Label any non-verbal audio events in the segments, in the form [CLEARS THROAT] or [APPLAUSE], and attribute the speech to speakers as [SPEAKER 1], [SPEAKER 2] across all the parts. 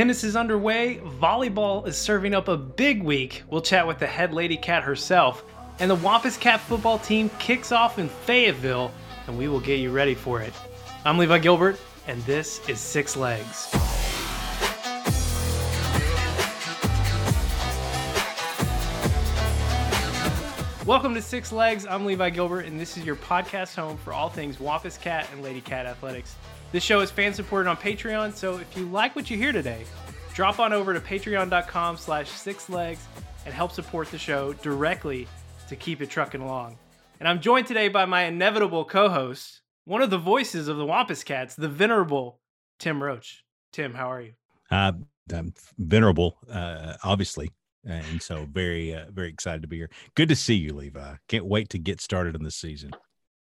[SPEAKER 1] Tennis is underway, volleyball is serving up a big week. We'll chat with the head lady cat herself, and the Wampus Cat football team kicks off in Fayetteville, and we will get you ready for it. I'm Levi Gilbert, and this is Six Legs. Welcome to Six Legs. I'm Levi Gilbert, and this is your podcast home for all things Wampus Cat and Lady Cat athletics. This show is fan supported on Patreon, so if you like what you hear today, drop on over to patreon.com slash sixlegs and help support the show directly to keep it trucking along. And I'm joined today by my inevitable co-host, one of the voices of the Wampus Cats, the venerable Tim Roach. Tim, how are you?
[SPEAKER 2] Uh, I'm venerable, uh, obviously and so very uh, very excited to be here. Good to see you, Levi. Can't wait to get started in the season.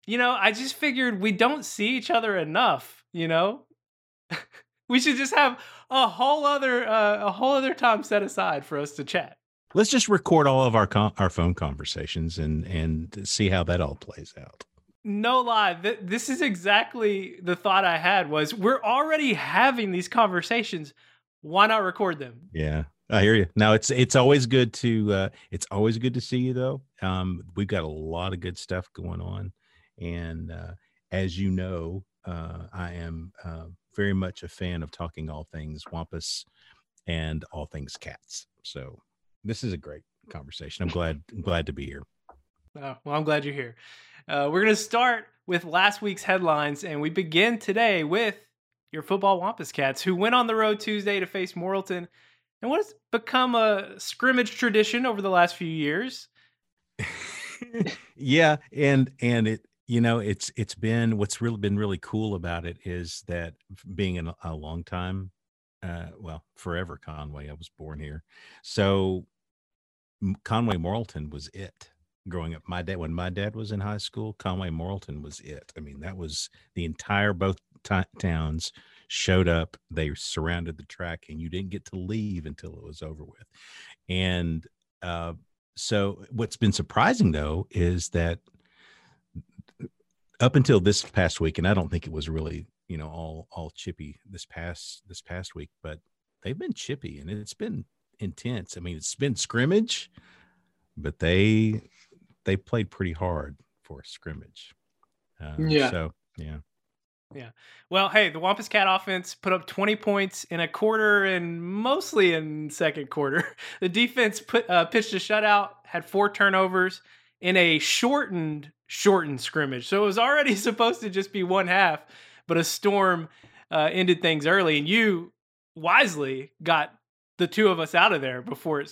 [SPEAKER 1] You know, I just figured we don't see each other enough. You know, [LAUGHS] we should just have a whole other uh, a whole other time set aside for us to chat.
[SPEAKER 2] Let's just record all of our con- our phone conversations and and see how that all plays out.
[SPEAKER 1] No lie, th- this is exactly the thought I had. Was we're already having these conversations. Why not record them?
[SPEAKER 2] Yeah, I hear you. Now it's it's always good to uh, it's always good to see you though. Um, we've got a lot of good stuff going on, and uh, as you know, uh, I am uh, very much a fan of talking all things wampus and all things cats. So this is a great conversation. I'm glad I'm glad to be here.
[SPEAKER 1] Oh, well, I'm glad you're here. Uh, we're gonna start with last week's headlines, and we begin today with your football wampus cats who went on the road Tuesday to face Morrilton and what has become a scrimmage tradition over the last few years. [LAUGHS]
[SPEAKER 2] yeah, and and it you know it's it's been what's really been really cool about it is that being in a long time uh well forever conway i was born here. So conway morrilton was it growing up. My dad when my dad was in high school conway morrilton was it. I mean that was the entire both t- towns showed up, they surrounded the track, and you didn't get to leave until it was over with. And uh, so, what's been surprising though is that up until this past week, and I don't think it was really you know all all chippy this past this past week, but they've been chippy and it's been intense. I mean, it's been scrimmage, but they they played pretty hard for scrimmage. Uh, yeah. So yeah.
[SPEAKER 1] Yeah. Well, hey, the Wampus Cat offense put up 20 points in a quarter and mostly in second quarter. [LAUGHS] The defense put uh, pitched a shutout, had four turnovers in a shortened shortened scrimmage. So it was already [LAUGHS] supposed to just be one half, but a storm uh, ended things early, and you wisely got the two of us out of there before it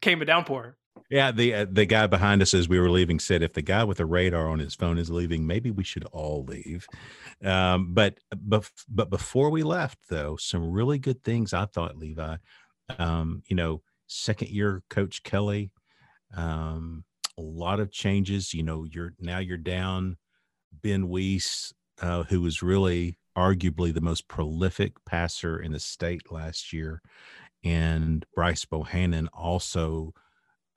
[SPEAKER 1] came a downpour.
[SPEAKER 2] Yeah, the uh, the guy behind us as we were leaving said, "If the guy with the radar on his phone is leaving, maybe we should all leave." Um, but but but before we left, though, some really good things I thought, Levi. Um, you know, second year coach Kelly, um, a lot of changes. You know, you're now you're down Ben Weiss, uh, who was really arguably the most prolific passer in the state last year, and Bryce Bohannon also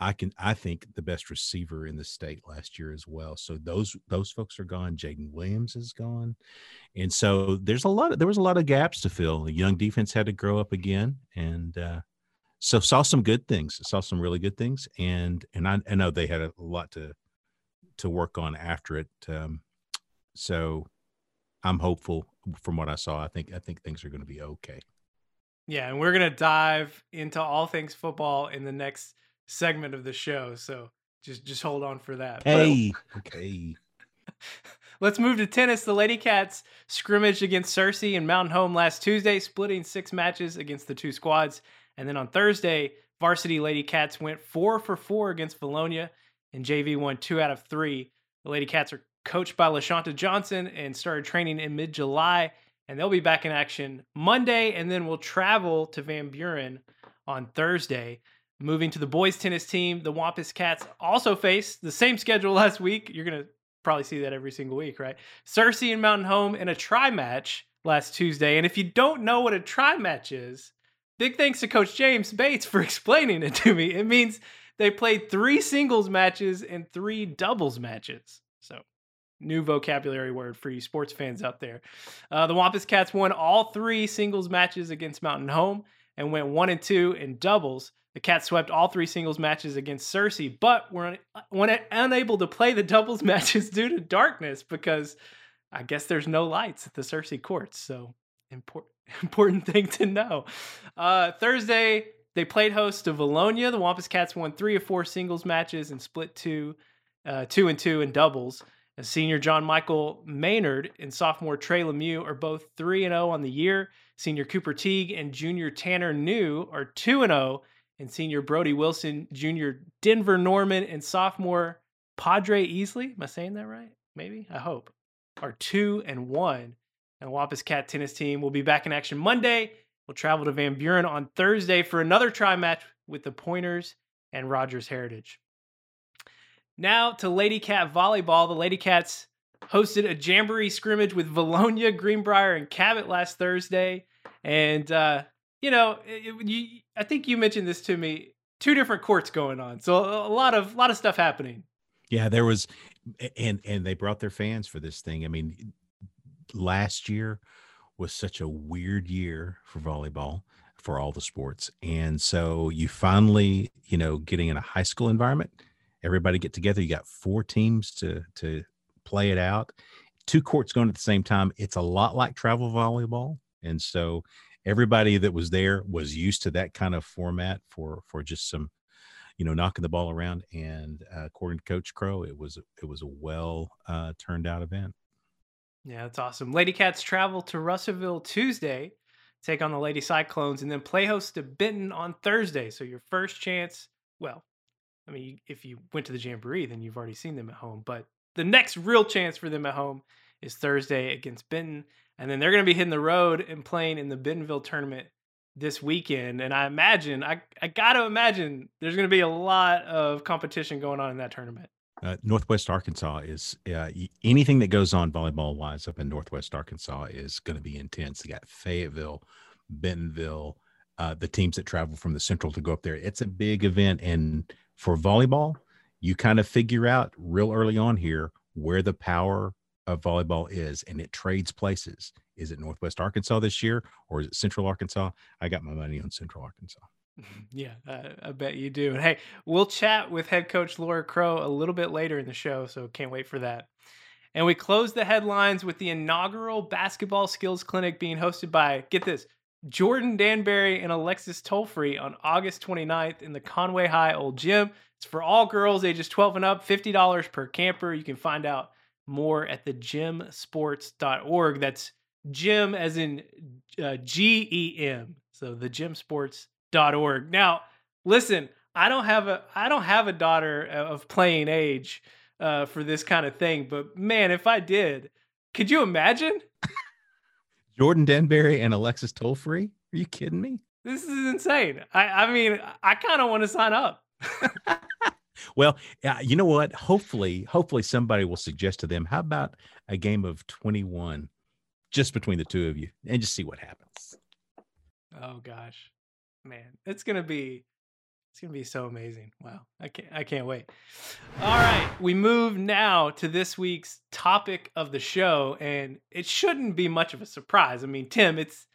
[SPEAKER 2] I can I think the best receiver in the state last year as well. So those those folks are gone. Jaden Williams is gone, and so there's a lot. Of, there was a lot of gaps to fill. The young defense had to grow up again, and uh, so saw some good things. Saw some really good things, and and I, I know they had a lot to to work on after it. Um, so I'm hopeful from what I saw. I think I think things are going to be okay.
[SPEAKER 1] Yeah, and we're gonna dive into all things football in the next segment of the show. So just just hold on for that.
[SPEAKER 2] Hey, but, okay. [LAUGHS]
[SPEAKER 1] Let's move to tennis. The Lady Cats scrimmaged against Searcy and Mountain Home last Tuesday, splitting six matches against the two squads. And then on Thursday, varsity Lady Cats went four for four against Vilonia, and JV won two out of three. The Lady Cats are coached by LaShonta Johnson and started training in mid July, and they'll be back in action Monday, and then we'll travel to Van Buren on Thursday. Moving to the boys tennis team, the Wampus Cats also face the same schedule [LAUGHS] last week. You're going to probably see that every single week, right? Searcy and Mountain Home in a tri match last Tuesday. And if you don't know what a tri match is, big thanks to Coach James Bates for [LAUGHS] explaining it to me. It means they played three singles matches and three doubles matches. So new vocabulary word for you sports fans out there. Uh, the Wampus Cats won all three singles matches against Mountain Home and went one and two in doubles. The Cats swept all three singles matches against Searcy, but were un- unable to play the doubles [LAUGHS] matches due to darkness because I guess there's no lights at the Searcy courts. So important [LAUGHS] important thing to know. Uh, Thursday, they played host to Vilonia. The Wampus Cats won three of four singles matches and split two, uh, two and two in doubles. Senior John Michael Maynard and sophomore Trey Lemieux are both 3 and 0 on the year. Senior Cooper Teague and junior Tanner New are 2 and 0. And senior Brody Wilson, junior Denver Norman, and sophomore Padre Easley, am I saying that right? Maybe? I hope. Are 2 and 1 and Wampus Cat tennis team will be back in action Monday. We'll travel to Van Buren on Thursday for another tri match with the Pointers and Rogers Heritage. Now to Lady Cat volleyball. The Lady Cats hosted a jamboree scrimmage with Vilonia, Greenbrier, and Cabot last Thursday. And, uh, you know, it, you, I think you mentioned this to me. Two different courts going on, so a lot of lot of stuff happening.
[SPEAKER 2] Yeah, there was, and and they brought their fans for this thing. I mean, last year was such a weird year for volleyball for all the sports and so you finally you know getting in a high school environment everybody get together you got four teams to to play it out two courts going at the same time it's a lot like travel volleyball and so everybody that was there was used to that kind of format for for just some you know knocking the ball around and uh, according to coach crow it was it was a well uh, turned out event
[SPEAKER 1] yeah, that's awesome. Lady Cats travel to Russellville Tuesday, take on the Lady Cyclones, and then play host to Benton on Thursday. So your first chance, well, I mean, if you went to the Jamboree, then you've already seen them at home. But the next real chance for them at home is Thursday against Benton. And then they're going to be hitting the road and playing in the Bentonville tournament this weekend. And I imagine, I, I got to imagine there's going to be a lot of competition going on in that tournament
[SPEAKER 2] uh, Northwest Arkansas is uh, anything that goes on volleyball wise up in Northwest Arkansas is going to be intense. They got Fayetteville, Bentonville, uh, the teams that travel from the Central to go up there. It's a big event, and for volleyball, you kind of figure out real early on here where the power of volleyball is, and it trades places. Is it Northwest Arkansas this year, or is it Central Arkansas? I got my money on Central Arkansas. [LAUGHS]
[SPEAKER 1] Yeah, I, I bet you do. And hey, we'll chat with head coach Laura Crow a little bit later in the show, so can't wait for that. And we close the headlines with the inaugural basketball skills clinic being hosted by, get this, Jordan Danberry and Alexis Tolefree on August 29th in the Conway High Old Gym. It's for all girls ages 12 and up, $50 per camper. You can find out more at the gymsports.org. That's gym as in uh, G E M. So the gymsports.org org. Now, listen, I don't have a I don't have a daughter of playing age uh, for this kind of thing, but man, if I did, could you imagine? [LAUGHS]
[SPEAKER 2] Jordan Danberry and Alexis Tolefree? Are you kidding me?
[SPEAKER 1] This is insane. I I mean, I kind of want to sign up. [LAUGHS]
[SPEAKER 2] well, uh, you know what? Hopefully, hopefully somebody will suggest to them, how about a game of 21 just between the two of you and just see what happens.
[SPEAKER 1] Oh gosh man, it's gonna be it's gonna be so amazing. Wow, I can't I can't wait. All right, we move now to this week's topic of the show, and it shouldn't be much of a surprise. I mean, Tim, it's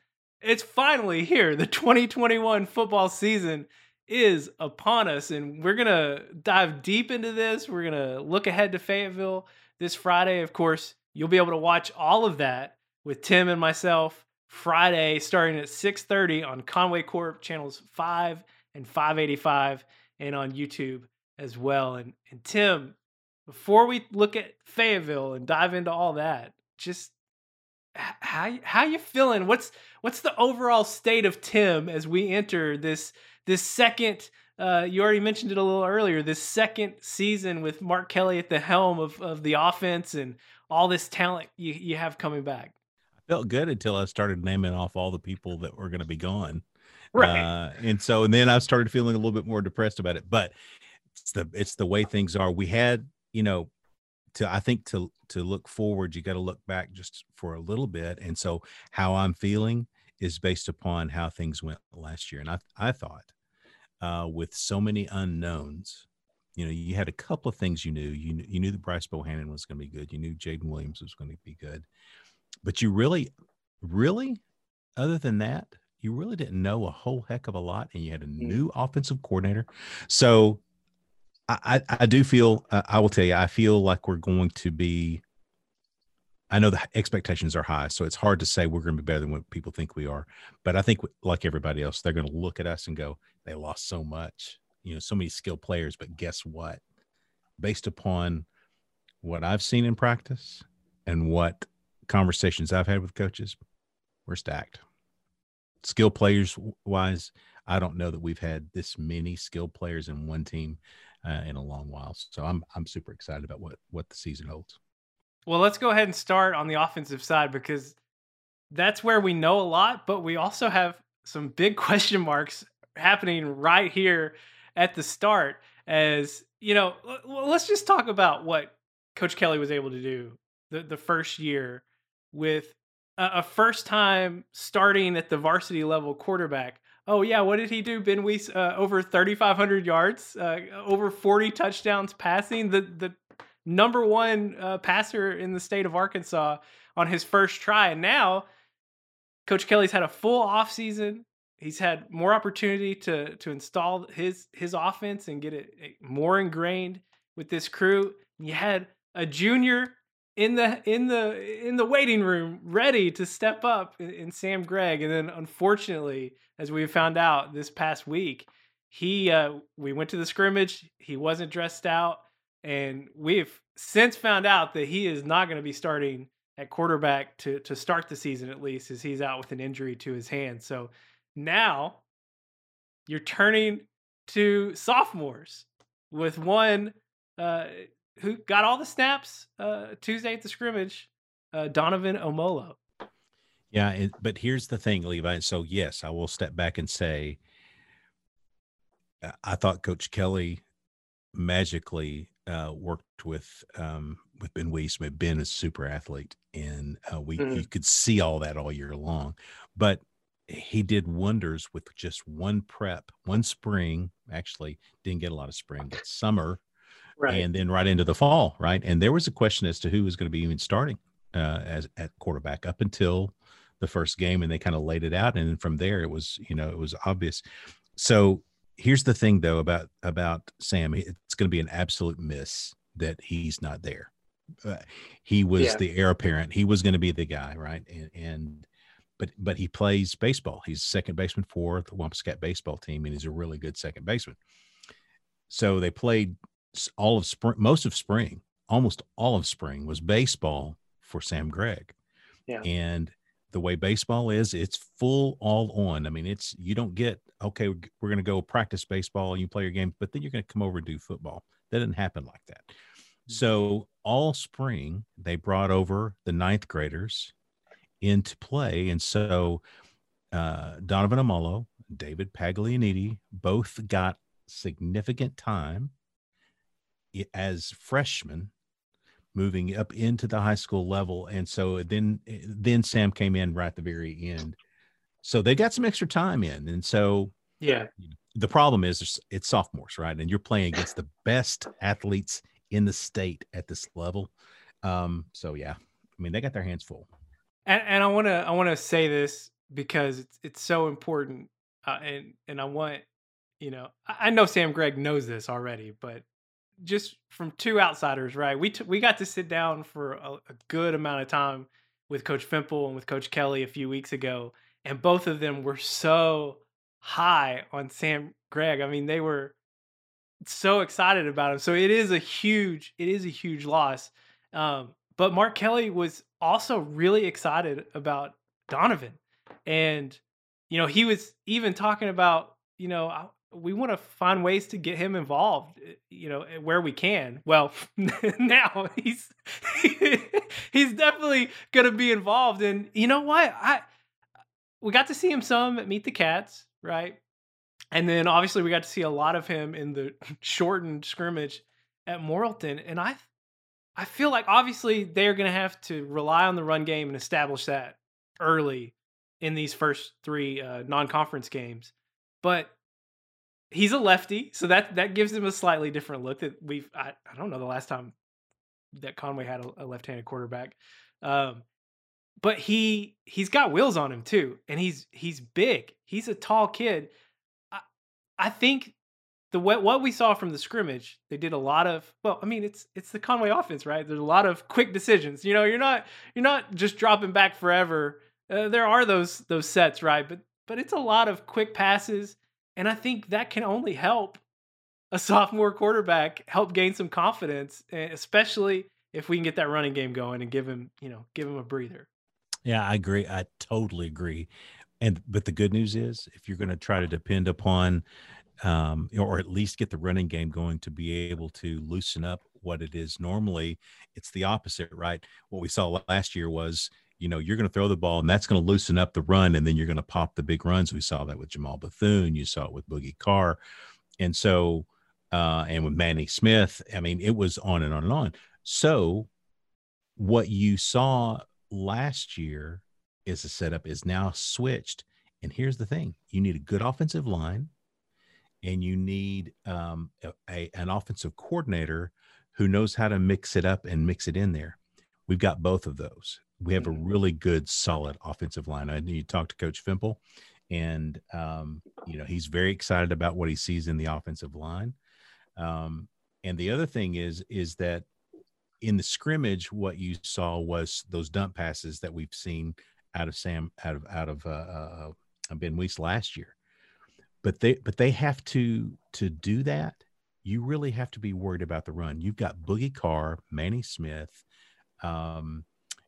[SPEAKER 1] it's finally here. The 2021 football season is upon us, and we're gonna dive deep into this. We're gonna look ahead to Fayetteville this Friday. Of course, you'll be able to watch all of that with Tim and myself Friday starting at 6:30 on Conway Corp channels 5 and 585 and on YouTube as well. And and Tim, before we look at Fayetteville and dive into all that, just how how you feeling? What's what's the overall state of Tim as we enter this this second uh, you already mentioned it a little earlier. This second season with Mark Kelly at the helm of, of the offense and all this talent you, you have coming back
[SPEAKER 2] felt good until I started naming off all the people that were going to be gone.
[SPEAKER 1] Right.
[SPEAKER 2] Uh, and so, and then I started feeling a little bit more depressed about it, but it's the, it's the way things are. We had, you know, to, I think to, to look forward, you got to look back just for a little bit. And so how I'm feeling is based upon how things went last year. And I, I thought, uh, with so many unknowns, you know, you had a couple of things you knew. You you knew that Bryce Bohannon was going to be good. You knew Jaden Williams was going to be good, but you really, really, other than that, you really didn't know a whole heck of a lot, and you had a mm. new offensive coordinator. So, I I, I do feel uh, I will tell you I feel like we're going to be. I know the expectations are high, so it's hard to say we're going to be better than what people think we are. But I think, like everybody else, they're going to look at us and go, "They lost so much, you know, so many skilled players." But guess what? Based upon what I've seen in practice and what conversations I've had with coaches, we're stacked skill players wise, I don't know that we've had this many skilled players in one team uh, in a long while. So I'm I'm super excited about what what the season holds.
[SPEAKER 1] Well, let's go ahead and start on the offensive side because that's where we know a lot, but we also have some big [LAUGHS] question marks happening right here at the start. As you know, let's just talk about what Coach Kelly was able to do the the first year with a first time starting at the varsity level quarterback. Oh yeah, what did he do? Ben Weiss uh, over 3,500 yards, uh, over 40 touchdowns passing. The the number one uh, passer in the state of Arkansas on his first try, and now Coach Kelly's had a full off season. He's had more opportunity to to install his his offense and get it more ingrained with this crew. You had a junior in the in the in the waiting room ready to step up in, Sam Gregg. And then unfortunately as we found out this past week he uh we went to the scrimmage. He wasn't dressed out. And we've since found out that he is not going to be starting at quarterback to to start the season at least as he's out with an injury to his hand. So now you're turning to sophomores with one uh who got all the snaps uh, Tuesday at the scrimmage, uh, Donovan Omolo.
[SPEAKER 2] Yeah, it, but here's the thing, Levi. So yes, I will step back and say, uh, I thought Coach Kelly magically uh, worked with um, with Ben Weiss. Ben is a super athlete, and uh, we mm-hmm. you could see all that all year long. But he did wonders with just one prep, one spring. Actually, didn't get a lot of spring, but summer right. and then right into the fall, right? And there was a question as to who was going to be even starting uh, as at quarterback up until the first game, and they kind of laid it out, and then from there it was, you know, it was obvious. So here's the thing, though, about about Sam, it's going to be an absolute miss that he's not there. Uh, he was yeah. the heir apparent. He was going to be the guy, right? And, and but but he plays baseball. He's second baseman for the Wampuscat baseball team, and he's a really good second baseman. So they played all of spring, most of spring, almost all of spring was baseball for Sam Gregg. Yeah. And the way baseball is, it's full all on. I mean, it's you don't get okay, we're going to go practice baseball and you play your game, but then you're going to come over and do football. That didn't happen like that. Mm-hmm. So all spring they brought over the ninth graders into play, and so uh, Donovan Amolo, David Paglianiti both got significant time as freshmen moving up into the high school level. And so then eh, then sam came in right at the very end. So they got some extra time in. And so
[SPEAKER 1] yeah.
[SPEAKER 2] the problem is it's sophomores right? And you're playing against the best athletes in the state at this level. Um so yeah i mean they got their hands full.
[SPEAKER 1] And, and i want to i want to say this because it's, it's so important uh, and and i want you know I know sam gregg knows this already but just from two outsiders, right? We t- we got to sit down for a, a, good amount of time with Coach Fimple and with Coach Kelly a few weeks ago, and both of them were so high on Sam Gregg. I mean, they were so excited about him. So it is a huge it is a huge loss. Um, but Mark Kelly was also really excited about Donovan, and you know he was even talking about you know we want to find ways to get him involved eh, you know eh, where we can. Well [LAUGHS] now he's [LAUGHS] he's definitely going to be involved. And you know what? I we got to see him some at meet the cats right? And then obviously we got to see a lot of him in the [LAUGHS] shortened scrimmage at morrilton. And i i feel like obviously they're going to have to rely on the run game and establish that early in these first three uh, non-conference games. But he's a lefty, so that that gives him a slightly different look. That we've I, I don't know the last time that Conway had a, a left-handed quarterback, um, but he he's got wheels on him too, and he's he's big. He's a tall kid. I, I think the what what we saw from the scrimmage, they did a lot of well, I mean it's it's the Conway offense, right? There's a lot of quick decisions. You know, you're not you're not just dropping back forever. Uh, there are those those sets, right? But but it's a lot of quick passes, and I think that can only help a sophomore quarterback help gain some confidence, especially if we can get that running game going and give him you know give him a breather.
[SPEAKER 2] Yeah, I agree. I totally agree. And but the good news is, if you're going to try to depend upon um, or at least get the running game going to be able to loosen up what it is normally. It's the opposite, right? What we saw last year was, you know, you're going to throw the ball and that's going to loosen up the run, and then you're going to pop the big runs. We saw that with Jamal Bethune, you saw it with Boogie Carr, and so, uh, and with Manny Smith. I mean, it was on and on and on. So, what you saw last year is a setup is now switched. And here's the thing you need a good offensive line and you need um, a, a, an offensive coordinator who knows how to mix it up and mix it in there. We've got both of those. We have a mm-hmm. really good, solid offensive line. I know you talked to Coach Fimple, and um, you know he's very excited about what he sees in the offensive line. Um, and the other thing is is that in the scrimmage, what you saw was those dump passes that we've seen out of Sam out of out of uh, uh, uh Ben Weiss last year but they but they have to to do that you really have to be worried about the run you've got boogie carr manny smith um,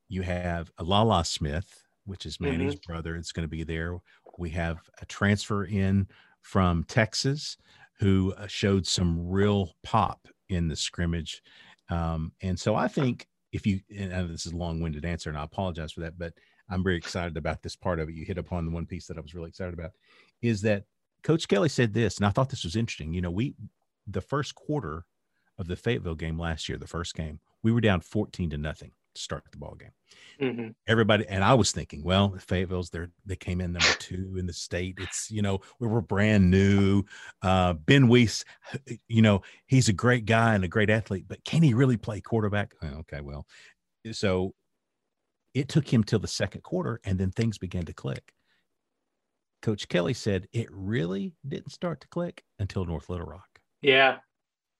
[SPEAKER 2] you have lala smith which is manny's mm-hmm. brother it's going to be there. We have a transfer in from texas who uh, showed some real pop in the scrimmage. Um, and so i think if you and this is a long-winded answer and i apologize for that but i'm very excited about this part of it. You hit upon the one piece that i was really excited about is that Coach Kelly said this, and I thought this was interesting. You know, we the first quarter of the Fayetteville game last year, the first game, we were down 14 to nothing to start the ball game. Mm-hmm. Everybody, and I was thinking, well, Fayetteville's there, they came in number two in the state. It's, you know, we were brand new. Uh, ben Weiss, [SIGHS] you know, he's a great guy and a great athlete, but can he really play quarterback? Oh, okay, well, so it took him till the second quarter, and then things began to click. Coach Kelly said it really didn't start to click until North Little Rock.
[SPEAKER 1] Yeah.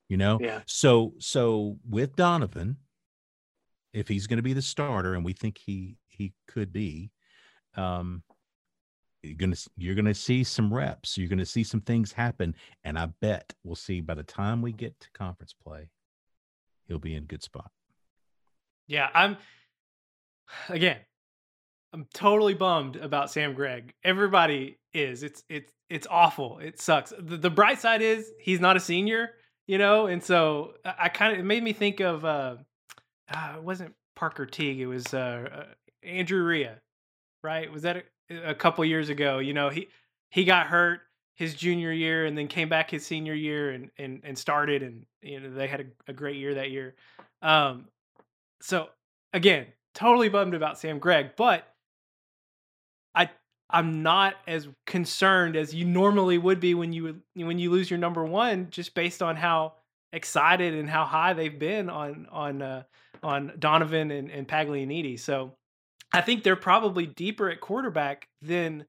[SPEAKER 2] You know? Yeah. So so with Donovan, if he's going to be the starter, and we think he he could be, um, you're gonna you're gonna see some reps. You're gonna see some things happen, and I bet we'll see by the time we get to conference play, he'll be in good spot.
[SPEAKER 1] Yeah, I'm. Again, I'm totally bummed about Sam Gregg. Everybody is. It's it's it's awful. It sucks. The, the bright side is he's not a senior, you know, and so I, I kind of it made me think of uh, uh, it wasn't Parker Teague. It was uh, uh Andrew Ria, right? Was that a, a couple years ago? You know, he he got hurt his junior year and then came back his senior year and and and started and you know they had a, a great year that year. Um, so again, totally bummed about Sam Gregg, but I I'm not as concerned as you normally would be when you when you lose your number one, just based on how excited and how high they've been on on uh, on Donovan and, and Paglianiti. So I think they're probably deeper at quarterback than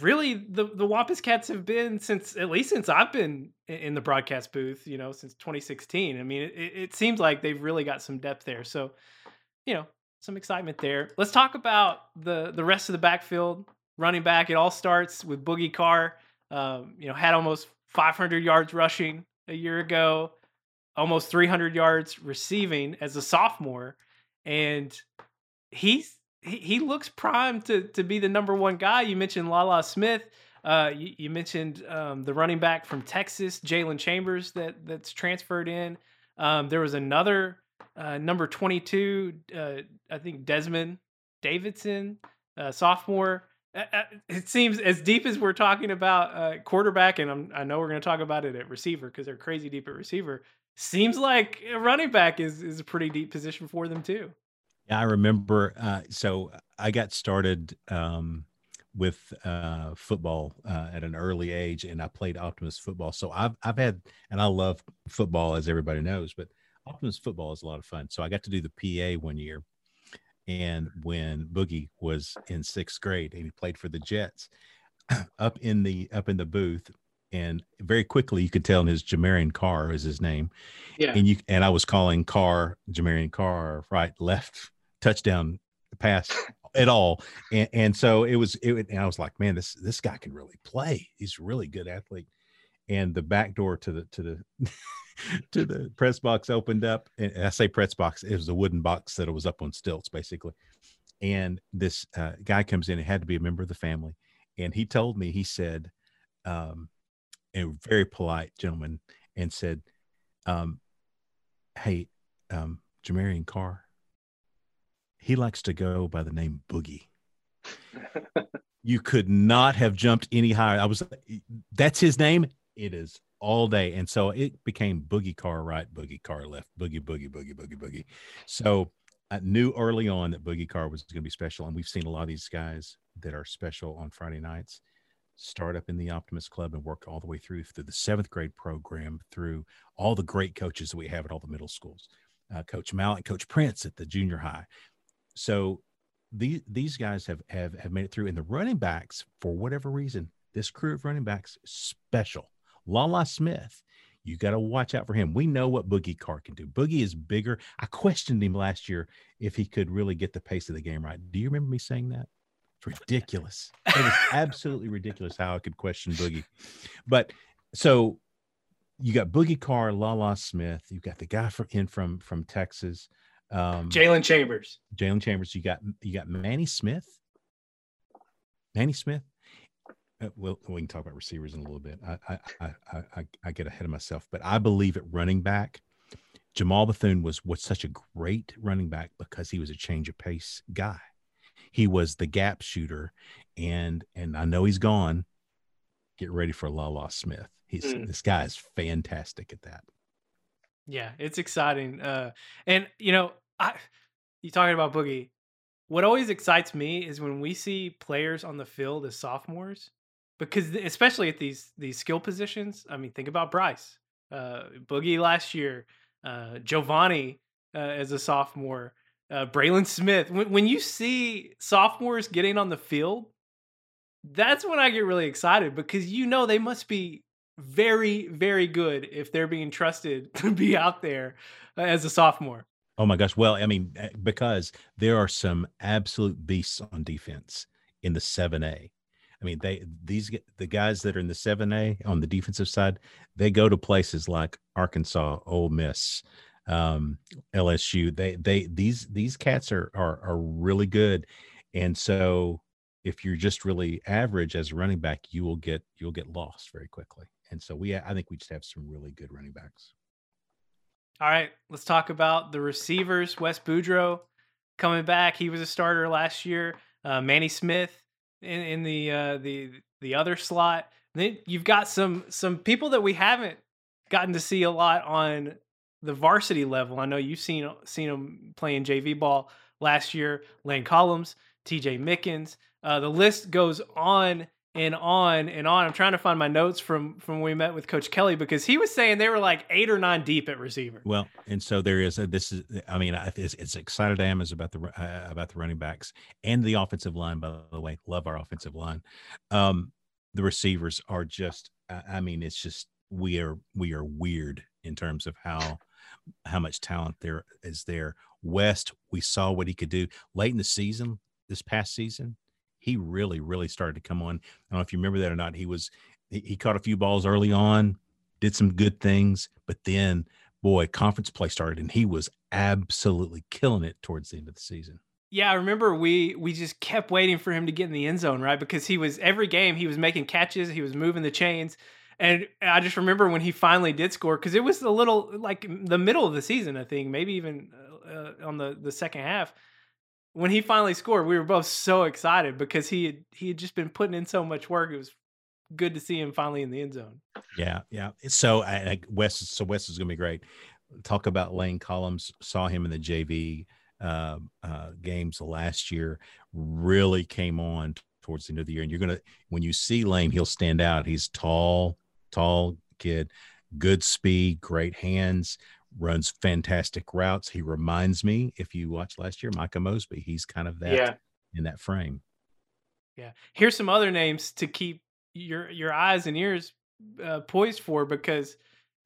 [SPEAKER 1] really the the Wampus Cats have been since at least since I've been in the broadcast booth. You know, since 2016. I mean, it, it seems like they've really got some depth there. So you know, some excitement there. Let's talk about the the rest of the backfield. Running back, it all starts with Boogie Carr. Um, you know, had almost 500 yards rushing a year ago, almost 300 yards receiving as a sophomore, and he's he, looks primed to to be the number one guy. You mentioned Lala Smith. Uh, you, you, mentioned um, the running back from Texas, Jalen Chambers, that that's transferred in. Um, there was another uh, number 22, uh, I think Desmond Davidson, uh, sophomore. Uh, uh, it seems as deep as we're talking about quarterback, and I'm, i know we're going to talk about it at receiver because they're crazy deep at receiver. Seems like running back is is a pretty deep position for them too.
[SPEAKER 2] Yeah, I remember. so I got started um, with uh, football uh, at an early age, and I played Optimist football. So I've I've had, and I love football, as everybody knows, but Optimist football is a lot of fun. So I got to do the PA one year, and when Boogie was in sixth grade, and he played for the Jets, [CLEARS THROAT] up in the up in the booth, and very quickly you could tell in his Jamarian Carr is his name, yeah. And you and I was calling Carr Jamarian Carr right left touchdown pass [LAUGHS] at all. And, and so it was, it, and I was like, man, this, this guy can really play. He's a really good athlete. And the back door to the, to the, [LAUGHS] to the press box opened up. And I say press box, it was a wooden box that was up on stilts basically. And this uh, guy comes in, it had to be a member of the family. And he told me, he said, um, a very polite gentleman and said, um, Hey, um, Jamarian Carr, he likes to go by the name Boogie. [LAUGHS] you could not have jumped any higher. I was that's his name. It is all day. And so it became Boogie Carr right, Boogie Carr left, Boogie, Boogie, Boogie, Boogie, Boogie. So I knew early on that Boogie Carr was going to be special. And we've seen a lot of these guys that are special on Friday nights start up in the Optimist Club and work all the way through through the seventh grade program, through all the great coaches that we have at all the middle schools. Uh, Coach Mallett, Coach Prince at the junior high, so these these guys have have have made it through. And the running backs, for whatever reason, this crew of running backs special. Lala Smith, you got to watch out for him. We know what Boogie Carr can do. Boogie is bigger. I questioned him last year if he could really get the pace of the game right. Do you remember me saying that? It's ridiculous. it was absolutely ridiculous how I could question Boogie. But so you got Boogie Carr, Lala Smith. You got the guy from in from from Texas.
[SPEAKER 1] Um, Jalen Chambers.
[SPEAKER 2] Jalen Chambers. You got you got Manny Smith. Manny Smith. Uh, well, we can talk about receivers in a little bit. I, I I I I get ahead of myself, but I believe at running back, Jamal Bethune was was such a great running back because he was a change of pace guy. He was the gap shooter, and and I know he's gone. Get ready for Lala Smith. He's mm. this guy is fantastic at that.
[SPEAKER 1] Yeah, it's exciting. Uh, and you know, I you talking about Boogie. What always excites me is when we see players on the field as sophomores, because especially at these these skill positions. I mean, think about Bryce, uh, Boogie last year, uh, Giovanni uh, as a sophomore, uh, Braylon Smith. When, when you see sophomores getting on the field, that's when I get really excited because you know they must be very, very good if they're being trusted [LAUGHS] to be out there uh, as a sophomore.
[SPEAKER 2] Oh my gosh. Well, I mean, eh, because there are some absolute beasts on defense in the 7A. I mean, they these the guys that are in the 7A on the defensive side, they go to places like Arkansas, Ole Miss, um, LSU. They they these these cats are are are really good. And so if you're just really average as a running back, you will get you'll get lost very quickly. And so we, I think we just have some really good running backs.
[SPEAKER 1] All right, let's talk about the receivers. Wes Boudreaux coming back. He was a starter last year. Uh, Manny Smith in, in the uh, the the other slot. then you've got some some people that we haven't gotten to see a lot on the varsity level. I know you've seen seen them playing JV ball last year. Lane Collins, T.J. Mickens. Uh, the list goes on and on and on. I'm trying to find my notes from from when we met with Coach Kelly because he was saying they were like eight or nine deep at receiver.
[SPEAKER 2] Well, and so there is. A, this is. I mean, it's, excited I am is about the uh, about the running backs and the offensive line. By the way, love our offensive line. Um, the receivers are just. I mean, it's just we are we are weird in terms of how how much talent there is there. West, we saw what he could do late in the season this past season he really, really started to come on. I don't know if you remember that or not. He was he, he caught a few balls early on, did some good things, but then boy, conference play started and he was absolutely killing it towards the end of the season.
[SPEAKER 1] Yeah, I remember we we just kept waiting for him to get in the end zone, right? Because he was every game he was making catches, he was moving the chains. And I just remember when he finally did score because it was a little like the middle of the season, I think, maybe even uh, on the the second half when he finally scored, we were both so excited because he had he had just been putting in so much work. It was good to see him finally in the end zone.
[SPEAKER 2] Yeah, yeah. So I, West, so West is going to be great. Talk about Lane Collins. Saw him in the JV uh, uh, games last year. Really came on towards the end of the year. And you're gonna when you see Lane, he'll stand out. He's tall, tall kid, good speed, great hands, runs fantastic routes. He reminds me, if you watched last year, Micah Mosby. He's kind of that yeah. in that frame.
[SPEAKER 1] Yeah. Here's some other names to keep your your eyes and ears uh, poised for because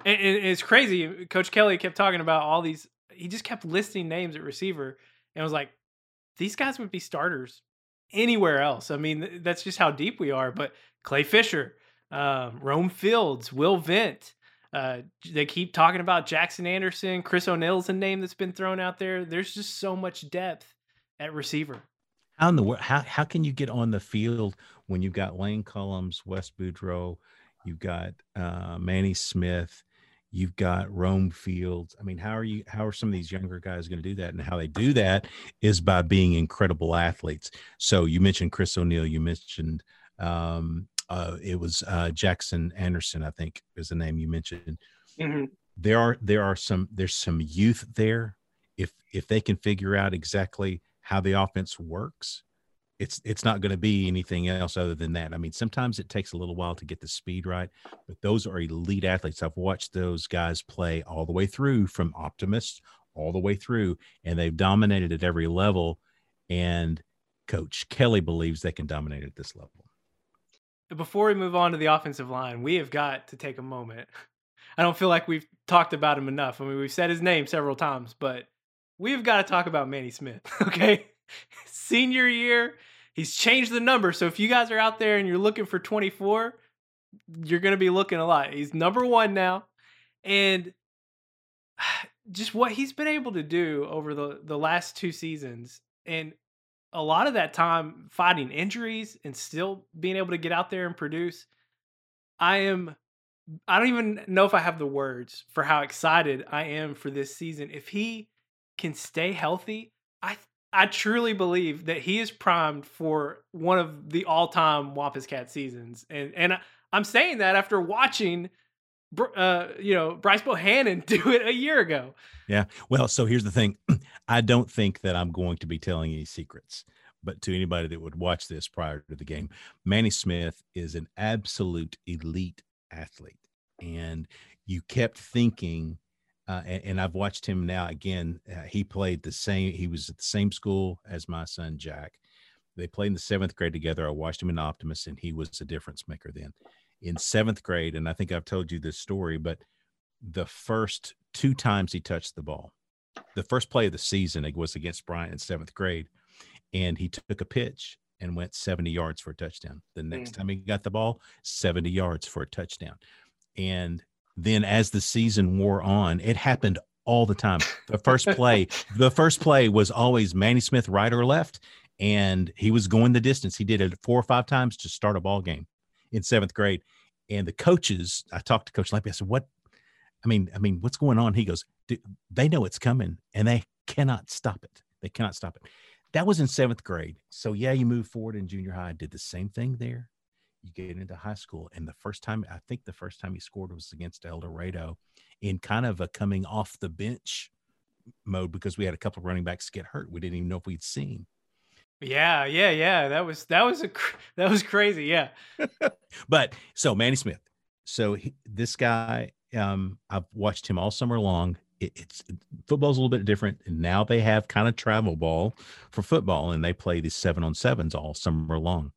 [SPEAKER 1] it, it's crazy. Coach Kelly kept talking about all these. He just kept listing names at receiver, and was like, these guys would be starters anywhere else. I mean, that's just how deep we are. But Clay Fisher, um, Rome Fields, Will Vent. Uh, they keep talking about Jackson Anderson. Chris O'Neill's a name that's been thrown out there. There's just so much depth at receiver.
[SPEAKER 2] How in the world? how how can you get on the field when you've got Lane Cullums, Wes Boudreaux, you've got uh, Manny Smith, you've got Rome Fields. I mean, how are you? How are some of these younger guys going to do that? And how they do that is by being incredible athletes. So you mentioned Chris O'Neill. You mentioned um, uh, it was uh, Jackson Anderson, I think is the name you mentioned. Mm-hmm. There are there are some there's some youth there. If if they can figure out exactly how the offense works, it's it's not going to be anything else other than that. I mean, sometimes it takes a little while to get the speed right, but those are elite athletes. I've watched those guys play all the way through from optimists all the way through, and they've dominated at every level. And Coach Kelly believes they can dominate at this level.
[SPEAKER 1] Before we move on to the offensive line, we have got to take a moment. I don't feel like we've talked about him enough. I mean, we've said his name several times, but we've got to talk about Manny Smith. [LAUGHS] Okay, senior year he's changed the number. So if you guys are out there and you're looking for 24, you're going to be looking a lot. He's number one now. And [SIGHS] just what he's been able to do over the, the last two seasons and a lot of that time fighting injuries and still being able to get out there and produce. I am I don't even know if I have the words for how excited I am for this season. If he can stay healthy, I I truly believe that he is primed for one of the all-time Wampus Cat seasons, and and I'm saying that after watching, uh, you know, Bryce Bohannon [LAUGHS] do it a year ago.
[SPEAKER 2] Yeah. Well, so here's the thing: [CLEARS THROAT] I don't think that I'm going to be telling any secrets, but to anybody that would watch this prior to the game, Manny Smith is an absolute elite athlete, and you kept thinking uh, and, and, I've watched him now again. Uh, he played the same. He was at the same school as my son Jack. They played in the seventh grade together. I watched him in Optimist, and he was a difference maker then. In seventh grade, and I think I've told you this story, but the first two times he touched the ball, the first play of the season it was against Bryant in seventh grade, and he took a pitch and went 70 yards for a touchdown. The next mm. time he got the ball, 70 yards for a touchdown. And then as the season wore on, it happened all the time. The first play, [LAUGHS] the first play was always Manny Smith right or left, and he was going the distance. He did it four or five times to start a ball game in seventh grade. And the coaches, I talked to Coach Lampy. I said, "What? I mean, I mean, what's going on?" He goes, "They know it's coming, and they cannot stop it. They cannot stop it." That was in seventh grade. So yeah, you move forward in junior high. Did the same thing there you get into high school and the first time i think the first time he scored was against el dorado in kind of a coming off the bench mode because we had a couple of running backs get hurt we didn't even know if we'd seen
[SPEAKER 1] yeah yeah yeah that was that was a [LAUGHS] that was crazy yeah [LAUGHS]
[SPEAKER 2] but so manny smith so he, this guy um i've watched him all summer long it, it's football's a little bit different and now they have kind of travel ball for football and they play these seven on sevens all summer long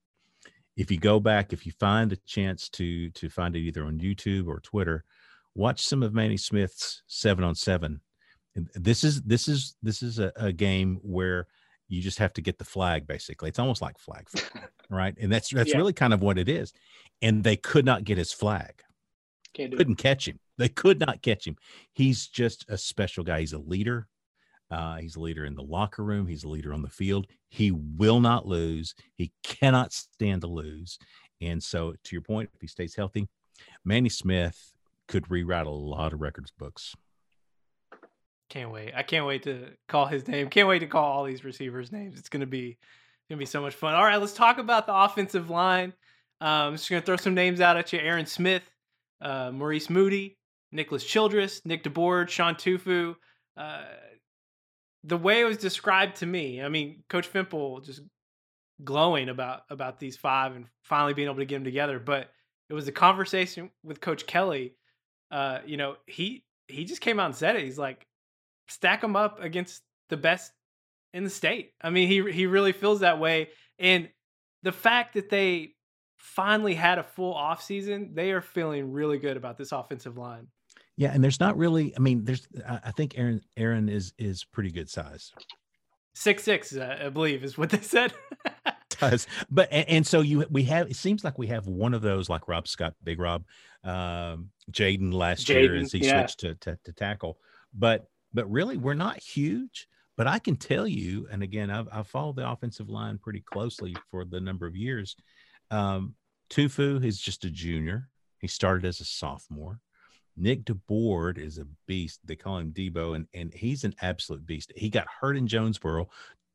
[SPEAKER 2] if you go back, if you find a chance to to find it either on YouTube or Twitter, watch some of Manny Smith's seven on seven. this is this is this is a, a, game where you just have to get the flag. Basically, it's almost like flag, football, [LAUGHS] right? And that's that's yeah. really kind of what it is. And they could not get his flag. Couldn't it. catch him. They could not catch him. He's just a special guy. He's a leader. Uh, he's a leader in the locker room. He's a leader on the field. He will not lose. He cannot stand to lose. And so, to your point, if he stays healthy, Manny Smith could rewrite a lot of records books.
[SPEAKER 1] Can't wait. I can't wait to call his name. Can't wait to call all these receivers' names. It's gonna be gonna be so much fun. All right, let's talk about the offensive line. Um, I'm just gonna throw some names out at you: Aaron Smith, uh, Maurice Moody, Nicholas Childress, Nick DeBoard, Sean Tufu. Uh, the way it was described to me, I mean, Coach Fimple just glowing about about these five and finally being able to get them together. But it was a conversation with Coach Kelly. Uh, you know, he he just came out and said it. He's like, stack them up against the best in the state. I mean, he he really feels that way. And the fact that they finally had a full offseason, they are feeling really good about this offensive line.
[SPEAKER 2] Yeah, and there's not really. I mean, there's. I think Aaron Aaron is is pretty good size.
[SPEAKER 1] Six six, I believe, is what they said. [LAUGHS]
[SPEAKER 2] Does but and, and, so you we have. It seems like we have one of those, like Rob Scott, Big Rob, um, Jaden last Jayden, year as he yeah. switched to, to to tackle. But but really, we're not huge. But I can tell you, and again, I've, I've followed the offensive line pretty closely for the number of years. Um, Tufu is just a junior. He started as a sophomore. Nick DeBord is a beast. They call him Debo, and, and he's an absolute beast. He got hurt in Jonesboro,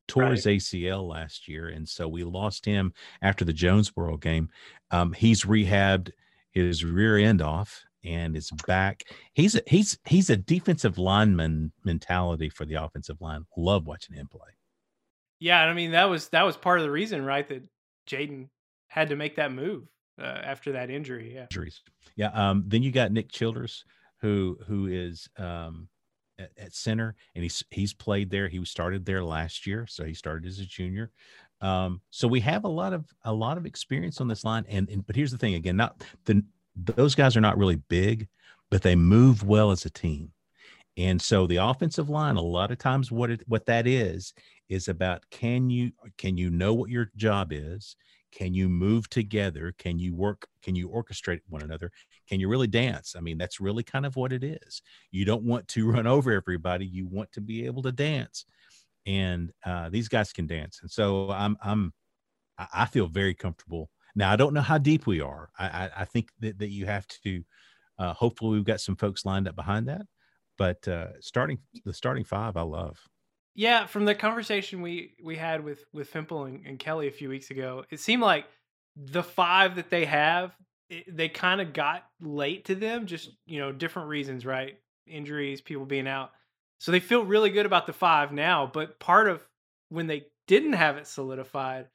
[SPEAKER 2] tore right. his ACL last year, and so we lost him after the Jonesboro game. Um, he's rehabbed his rear end off and is back. He's a, he's he's a defensive lineman mentality for the offensive line. Love watching him play.
[SPEAKER 1] Yeah, I mean that was that was part of the reason, right? That Jaden had to make that move uh, after that injury. Yeah.
[SPEAKER 2] Injuries. Yeah. Um, then you got Nick Childers, who who is um, at, at, center, and he's he's played there. He started there last year, so he started as a junior. Um, so we have a lot of a lot of experience on this line. And, and but here's the thing again, not the those guys are not really big, but they move well as a team. And so the offensive line, a lot of times, what it what that is is about can you can you know what your job is? Can you move together? Can you work? Can you orchestrate one another? Can you really dance? I mean, that's really kind of what it is. You don't want to [LAUGHS] run over everybody. You want to be able to dance, and uh, these guys can dance. And so I'm I'm I feel very comfortable. Now I don't know how deep we are. I I, I think that that you have to. Uh, hopefully, we've got some folks lined up behind that. But uh, starting the starting five, I love.
[SPEAKER 1] Yeah, from the conversation we we had with with Fimple and, and Kelly a few weeks ago, it seemed like the five that they have, it, they kind of got late to them, just you know, different reasons, right? Injuries, people being out. So they feel really good about the five now. But part of when they didn't have it solidified,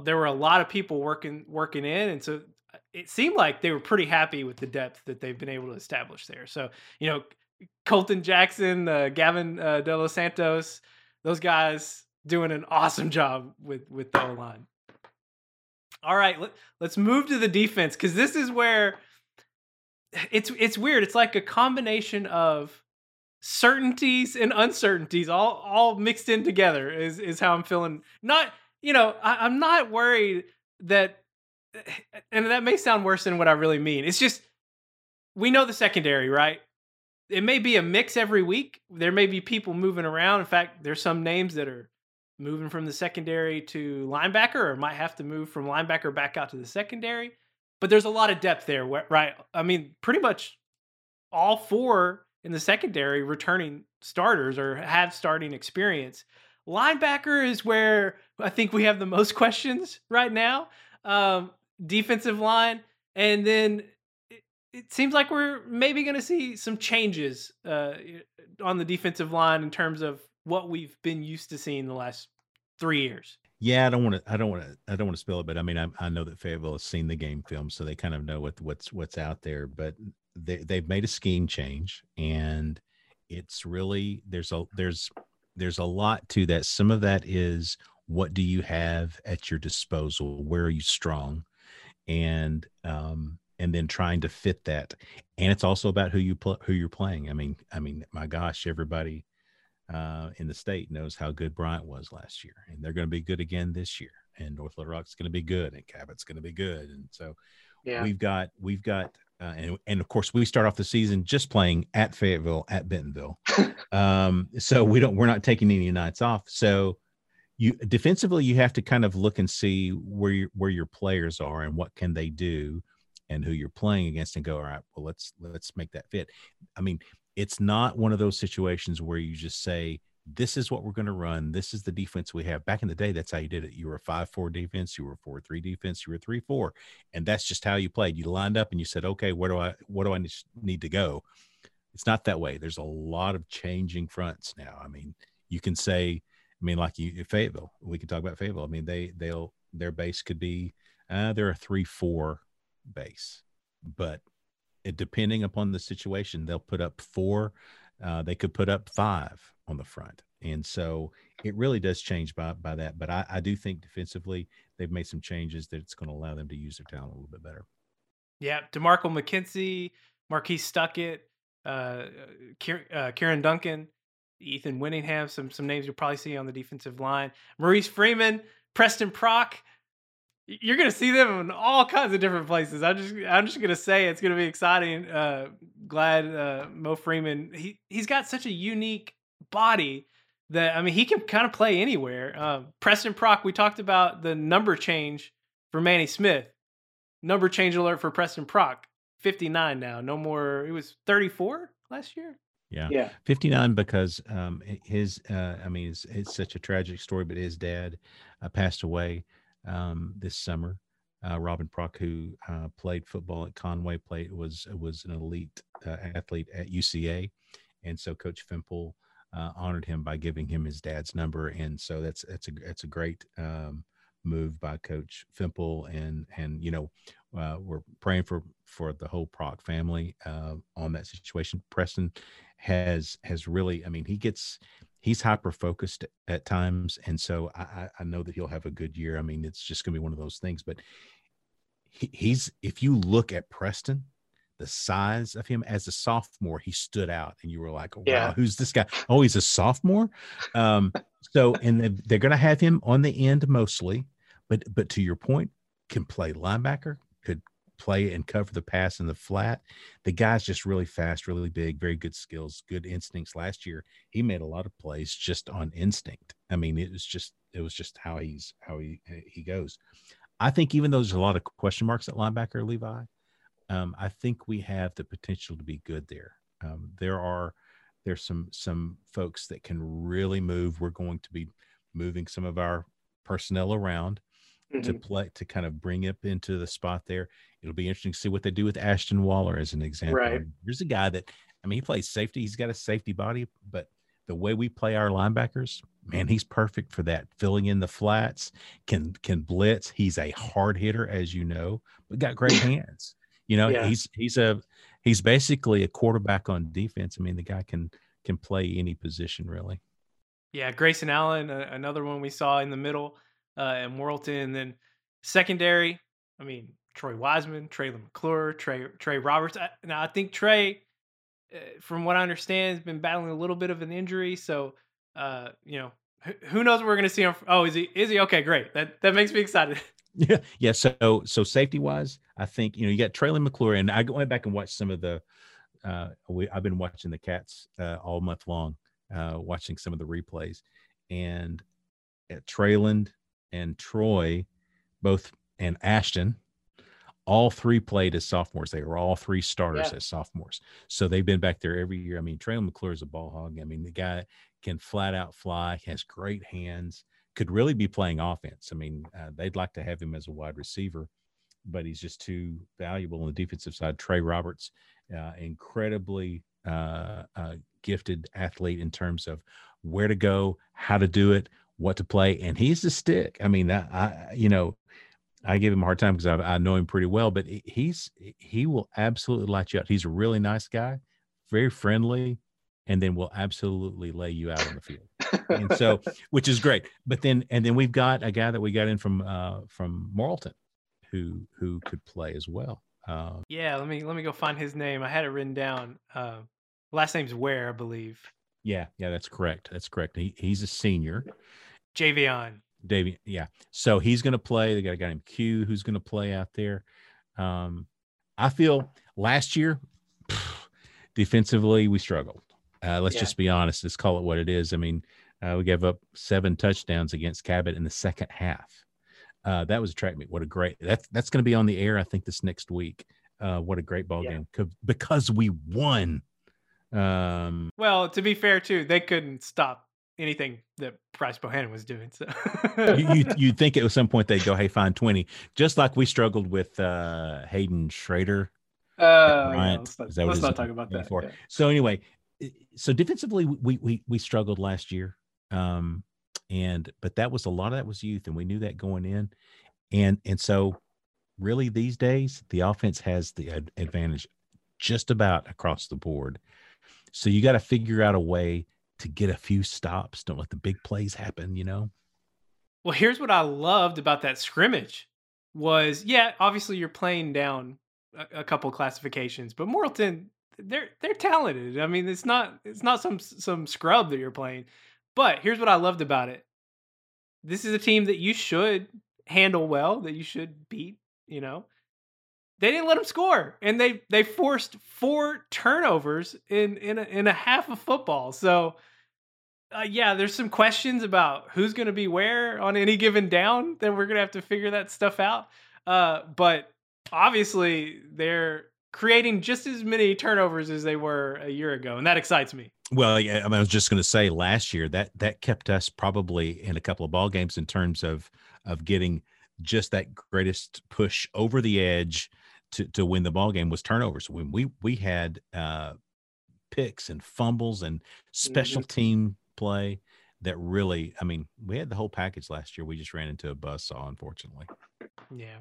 [SPEAKER 1] there were a lot of people working working in, and so uh, it seemed like they were pretty happy with the depth that they've been able to establish there. So you know, Colton Jackson, uh, Gavin uh, De Los Santos, those guys doing an awesome job with with the line. All right, let, let's move to the defense because this is where it's it's weird. It's like a combination of certainties and uncertainties all all mixed in together. Is is how I'm feeling. Not you know I, I'm not worried that, [SIGHS] and that may sound worse than what I really mean. It's just we know the secondary, right? it may be a mix every week. There may be people moving around. In fact, there's some names that are moving from the secondary to linebacker or might have to move from linebacker back out to the secondary. But there's a lot of depth there, right? I mean, pretty much all four in the secondary returning starters or have starting experience. Linebacker is where I think we have the most [LAUGHS] questions right now. Um, defensive line, and then it seems like we're maybe going to see some changes uh, on the defensive line in terms of what we've been used to seeing the last three years.
[SPEAKER 2] Yeah, I don't want to. I don't want to. I don't want to spill it, but I mean, I, I know that Fayetteville has seen the game film, so they kind of know what what's what's out there. But they they've made a scheme change, and it's really there's a there's there's a lot to that. Some of that is what do you have at your disposal? Where are you strong? And um, and then trying to fit that and it's also about who you pl- who you're playing i mean i mean my gosh everybody uh, in the state knows how good bryant was last year and they're going to be good again this year and north little rock's going to be good and cabot's going to be good and so yeah. we've got we've got uh, and, and of course we start off the season just playing at fayetteville at bentonville [LAUGHS] um, so we don't we're not taking any nights off so you defensively you have to kind of look and see where your where your players are and what can they do and who you're playing against and go all right well let's let's make that fit. I mean it's not one of those situations where you just say this is what we're going to run. This is the defense we have. Back in the day that's how you did it. You were a 5-4 defense you were a 4-3 defense you were 3-4 and that's just how you played. You lined up and you said okay where do i what do i need to go? It's not that way. There's a lot of changing fronts now. I mean you can say I mean, like you, Fayetteville, we can talk about Fayetteville. I mean, they they'll their base could be uh, they're a three four base, but it, depending upon the situation, they'll put up four. Uh, they could put up five on the front, and so it really does change by by that. But I, I do think defensively they've made some changes that it's going to allow them to use their talent a little bit better.
[SPEAKER 1] Yeah, Demarco McKenzie, Marquis Stuckett, uh, uh, Kieran Duncan, Ethan Winningham, some some names you'll probably see on the defensive line. Maurice Freeman, Preston Prock. You're gonna see them in all kinds of different places. I'm just I'm just gonna say it's gonna be exciting. Uh, glad uh, Mo Freeman he he's got such a unique body that I mean he can kind of play anywhere. Um, Preston Prock, we talked about the number change for Manny Smith. Number change alert for Preston Prock. 59 now. No more. It was 34 last year.
[SPEAKER 2] Yeah. Yeah. 59 because um his uh I mean it's, it's such a tragic story but his dad uh, passed away um this summer. Uh, Robin Prock, who uh, played football at Conway, played was was an elite uh, athlete at UCA, and so Coach Fimple uh, honored him by giving him his dad's number, and so that's that's a that's a great um, move by Coach Fimple, and and you know uh, we're praying for for the whole Prock family uh, on that situation. Preston has has really, I mean, he gets he's hyper focused at times, and so I, I know that he'll have a good year. I mean, it's just going to be one of those things. But he, he's if you look at Preston, the size of him as a sophomore, he stood out, and you were like, "Wow, yeah. who's this guy? Oh, he's a sophomore." Um, so, and they're going to have him on the end mostly, but but to your point, can play linebacker, could play and cover the pass in the flat. The guy's just really fast, really big, very good skills, good instincts. Last year, he made a lot of plays just on instinct. I mean, it was just it was just how he's how he he goes. I think even though there's a lot of question marks at linebacker, Levi, um, I think we have the potential to be good there. Um, there are there's some some folks that can really move. We're going to be moving some of our personnel around mm-hmm. to play to kind of bring up into the spot there. It'll be interesting to see what they do with Ashton Waller as an example.
[SPEAKER 1] Right.
[SPEAKER 2] Here's a guy that I mean he plays safety. He's got a safety body, but the way we play our linebackers, man, he's perfect for that. Filling in the flats, can can blitz. He's a hard hitter, as you know, but got great [LAUGHS] hands. You know, yeah. he's he's a he's basically a quarterback on defense. I mean, the guy can can play any position really.
[SPEAKER 1] Yeah, Grayson Allen, another one we saw in the middle uh, and Morrilton. And then secondary, I mean, Troy Wiseman, Traylon McClure, Trey Trey Roberts. Now I think Trey, uh, from what I understand, has been battling a little bit of an injury. So, uh, you know, who knows what we're going to see him? Oh, is he? Is he okay? Great. That that makes me excited. [LAUGHS]
[SPEAKER 2] Yeah, yeah. So so safety wise, I think you know you got Traylon McClure, and I went back and watched some of the. Uh, we I've been watching the Cats uh, all month long, uh, watching some of the replays, and at Traylon, and Troy, both and Ashton, all three played as sophomores. They were all three starters yeah. as sophomores. So they've been back there every year. I mean, Traylon McClure is a ball hog. I mean, the guy can flat out fly, has great hands, could really be playing offense. I mean, uh, they'd like to have him as a wide receiver, but he's just too valuable on the defensive side. Trey Roberts, uh, incredibly uh, uh gifted athlete in terms of where to go, how to do it, what to play, and he's the stick. I mean, I, I you know, I give him a hard time because I, I, know him pretty well, but he's he will absolutely light you out. He's a really nice guy, very friendly, and then will absolutely lay you out on the field. and so, [LAUGHS] which is great. But then, and then we've got a guy that we got in from uh, from Morrilton, who who could play as well.
[SPEAKER 1] Uh, yeah, let me let me go find his name. I had it written down. Uh, last name's Ware, I believe.
[SPEAKER 2] Yeah, yeah, that's correct. That's correct. He, he's a senior.
[SPEAKER 1] Javion.
[SPEAKER 2] Davy, yeah. So he's going to play. They got a guy named Q who's going to play out there. Um, I feel last year pff, defensively we struggled. Uh, let's yeah. just be honest. Let's call it what it is. I mean, uh, we gave up seven touchdowns against Cabot in the second half. Uh, that was a track meet. What a great that's that's going to be on the air. I think this next week. Uh, what a great ball yeah. game because we won.
[SPEAKER 1] Um, well, to be fair too, they couldn't stop anything that Bryce Bohannon was doing. So
[SPEAKER 2] you, you [LAUGHS] you'd think at some point they'd go, "Hey, find 20. Just like we struggled with uh, Hayden Schrader.
[SPEAKER 1] Uh, let's not, let's not talk about that. Yeah.
[SPEAKER 2] So anyway, so defensively, we we we struggled last year. Um, and but that was a lot of that was youth, and we knew that going in, and and so really these days the offense has the ad- advantage just about across the board. So you got to figure out a way to get a few stops. Don't let the big plays happen, you know.
[SPEAKER 1] Well, here's what I loved about that scrimmage was yeah, obviously you're playing down a, a couple classifications, but Morrilton they're they're talented. I mean, it's not it's not some some scrub that you're playing. But here's what I loved about it. This is a team that you should handle well, that you should beat, you know. They didn't let them score and they they forced four turnovers in in a, in a half of football. So uh, yeah, there's some questions about who's going to be where on any given down. Then we're going to have to figure that stuff out. Uh, but obviously, they're creating just as many turnovers as they were a year ago, and that excites me.
[SPEAKER 2] Well, yeah, I, mean, I was just going to say last year that that kept us probably in a couple of ball games in terms of of getting just that greatest push over the edge to to win the ball game was turnovers. When we we had uh, picks and fumbles and special mm-hmm. team play that really, I mean, we had the whole package last year. We just ran into a buzz saw, unfortunately.
[SPEAKER 1] Yeah.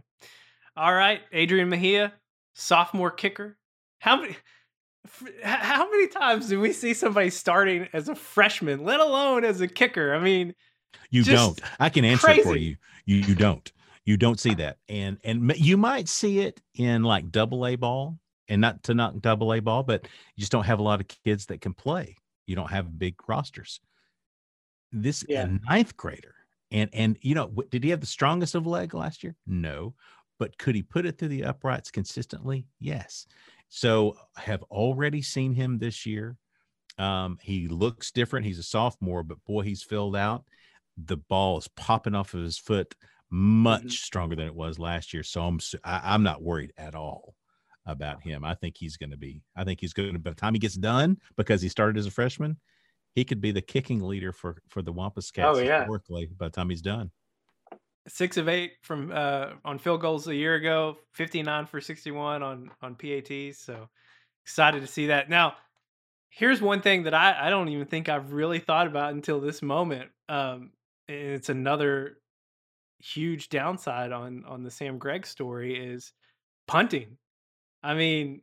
[SPEAKER 1] All right, Adrian Mejia, sophomore kicker. How many? How many times do we see somebody starting as a freshman, let alone as a kicker? I mean,
[SPEAKER 2] you don't. I can answer crazy. for you. You you don't. You don't see that, and and you might see it in like double A ball, and not to knock double A ball, but you just don't have a lot of kids that can play you don't have big rosters. This yeah. a ninth grader, and and you know, did he have the strongest of leg last year? No, but could he put it through the uprights consistently? Yes. So have already seen him this year. Um, he looks different. He's a sophomore, but boy, he's filled out. The ball is popping off of his foot much mm-hmm. stronger than it was last year. So I'm I, am i am not worried at all about him. I think he's going to be. I think he's going to. By the time he gets done, because he started as a freshman, he could be the kicking leader for for the Wampus Cats.
[SPEAKER 1] Oh yeah,
[SPEAKER 2] Berkeley. By the time he's done,
[SPEAKER 1] six of eight from uh, on field goals a year ago, fifty nine for sixty one on on PATs. So excited to see that. Now, here's one thing that I I don't even think I've really thought about until this moment. Um, and it's another huge downside on on the Sam Gregg story is punting. I mean,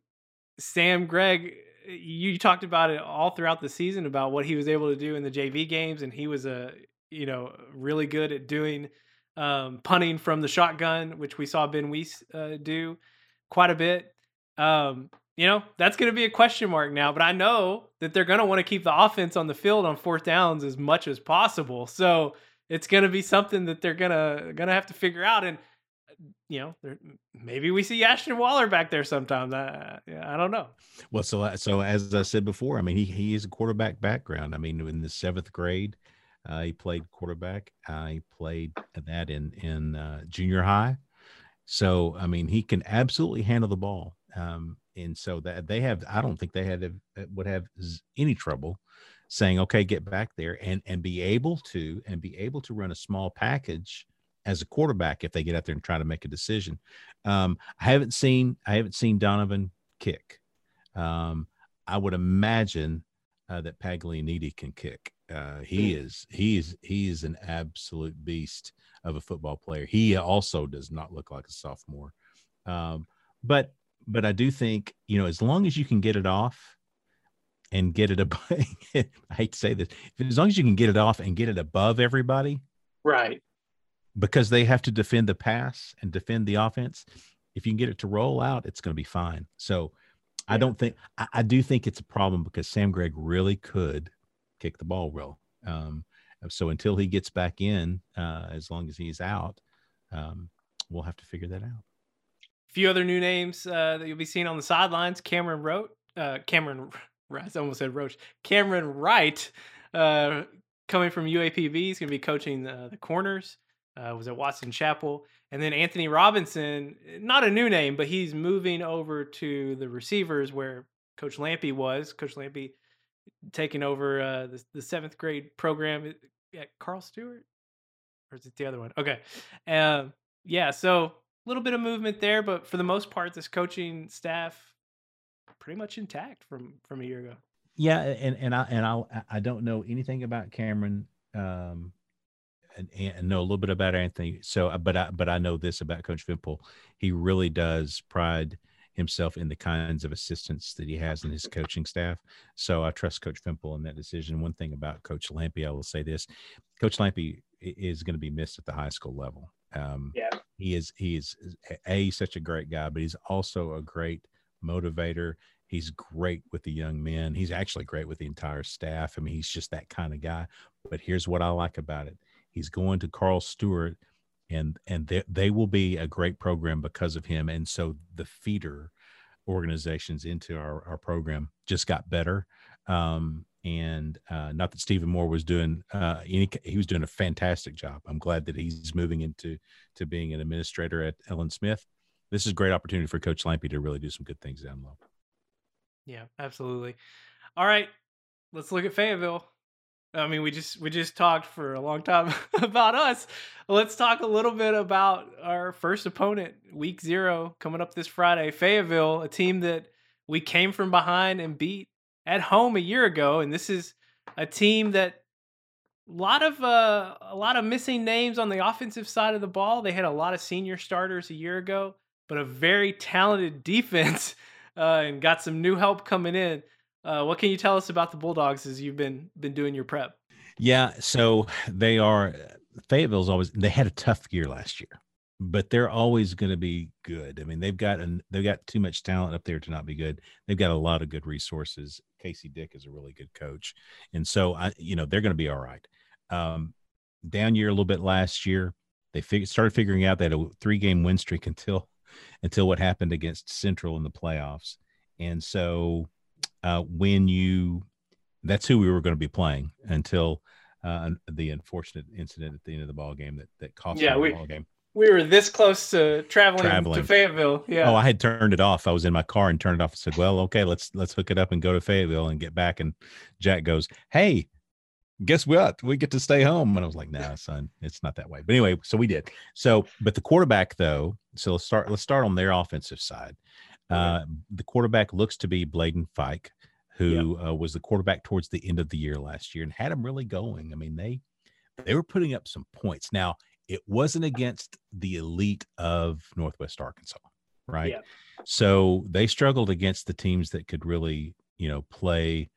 [SPEAKER 1] Sam Gregg, you talked about it all throughout the season about what he was able to do in the JV games, and he was a you know really good at doing um, punting from the shotgun, which we saw Ben Weiss uh, do quite a bit. Um, you know that's going to be a question mark now, but I know that they're going to want to keep the offense on the field on fourth downs as much as possible. So it's to be something that they're gonna gonna have to figure out and you know, maybe we see Ashton Waller back there sometime. I, I don't know.
[SPEAKER 2] Well, so uh, so as I said before, I mean, he he is a quarterback background. I mean, in the seventh grade, uh, he played quarterback. Uh, he played that in in uh, junior high. So I mean, he can absolutely handle the ball. Um, and so that they have, I don't think they had uh, would have any trouble saying, okay, get back there and and be able to and be able to run a small package as a quarterback if they get out there and try to make a decision. Um, I haven't seen I haven't seen Donovan kick. Um, I would imagine uh, that Paglianiti can kick. Uh, he hmm. is he is he is an absolute beast of a football player. He also does not look like a sophomore, um, but but I do think you know as long as you can get it off and get it above. [LAUGHS] I hate to say this, as long as you can get it off and get it above everybody,
[SPEAKER 1] right?
[SPEAKER 2] because they have to defend the pass and defend the offense. If you can get it to roll out, it's going to be fine. So yeah. I don't think I, I, do think it's a problem because Sam Gregg really could kick the ball well. Um, so until he gets back in, uh, as long as he's out, um, we'll have to figure that out.
[SPEAKER 1] A few other new names uh, that you'll be seeing on the sidelines: Cameron Rote, uh, Cameron, I almost said Roach, Cameron Wright, uh, coming from UAPB. He's going to be coaching the, the corners uh, was at Watson Chapel. And then Anthony Robinson, not a new name, but he's moving over to the receivers where Coach Lampe was. Coach Lampe taking over uh, the, the seventh grade program at Carl Stuart, or is it the other one? Okay, uh, yeah. So a little bit of movement there, but for the most part, this coaching staff pretty much intact from from a year ago.
[SPEAKER 2] Yeah, and and I and I I don't know anything about Cameron. Um, and, and know a little bit about Anthony. So, uh, but I, but I know this about Coach Fimple. He really does pride himself in the kinds of assistants that he has in his coaching staff. So I trust Coach Fimple in that decision. One thing about Coach Lampe, I will say this: Coach Lampe is going to be missed at the high school level. Um, yeah, he is. He is a such a great guy, but he's also a great motivator. He's great with the young men. He's actually great with the entire staff. I mean, he's just that kind of guy. But here's what I like about it: he's going to Carl Stuart, and and they, they will be a great program because of him. And so the feeder organizations into our, our program just got better. Um, and uh, not that Stephen Moore was doing uh, any, he was doing a fantastic job. I'm glad that he's moving into to being an administrator at Ellen Smith. This is a great opportunity for Coach Lampe to really do some good things down low.
[SPEAKER 1] Yeah, absolutely. All right, let's look at Fayetteville. I mean, we just we just talked for a long time [LAUGHS] about us. Let's talk a little bit about our first opponent, Week Zero, coming up this Friday. Fayetteville, a team that we came from behind and beat at home a year ago, and this is a team that a lot of uh, a lot of missing names on the offensive side of the ball. They had a lot of senior starters a year ago, but a very talented defense [LAUGHS] uh, and got some new help coming in. Uh, what can you tell us about the Bulldogs as you've been been doing your prep?
[SPEAKER 2] Yeah, so they are Fayetteville's always they had a tough year last year, but they're always going to be good. I mean, they've got an they've got too much talent up there to not be good. They've got a lot of good resources. Casey Dick is a really good coach, and so I you know they're going to be all right. Um, down year a little bit last year, they fig- started figuring out they had a three game win streak [LAUGHS] until until what happened against Central in the playoffs. And so uh, when you, that's who we were going to be playing until uh, the unfortunate incident at the end of the ball game that that cost
[SPEAKER 1] yeah,
[SPEAKER 2] we,
[SPEAKER 1] the ball game. We were this close to traveling, traveling, to Fayetteville. Yeah.
[SPEAKER 2] Oh, I had turned it off. I was in my car and turned it off and said, "Well, okay, let's let's hook it up and go to Fayetteville and get back." And Jack goes, "Hey, guess what? We get to stay home. And I was like, nah, son, it's not that way. But anyway, so we did. So, but the quarterback though, so let's start, let's start on their offensive side. Uh, the quarterback looks to be Bladen Fike, who uh, was the quarterback towards the end of the year last year and had him really going. I mean, they, they were putting up some points. Now, it wasn't against the elite of Northwest Arkansas, right? Yep. So they struggled against the teams that could really, you know, play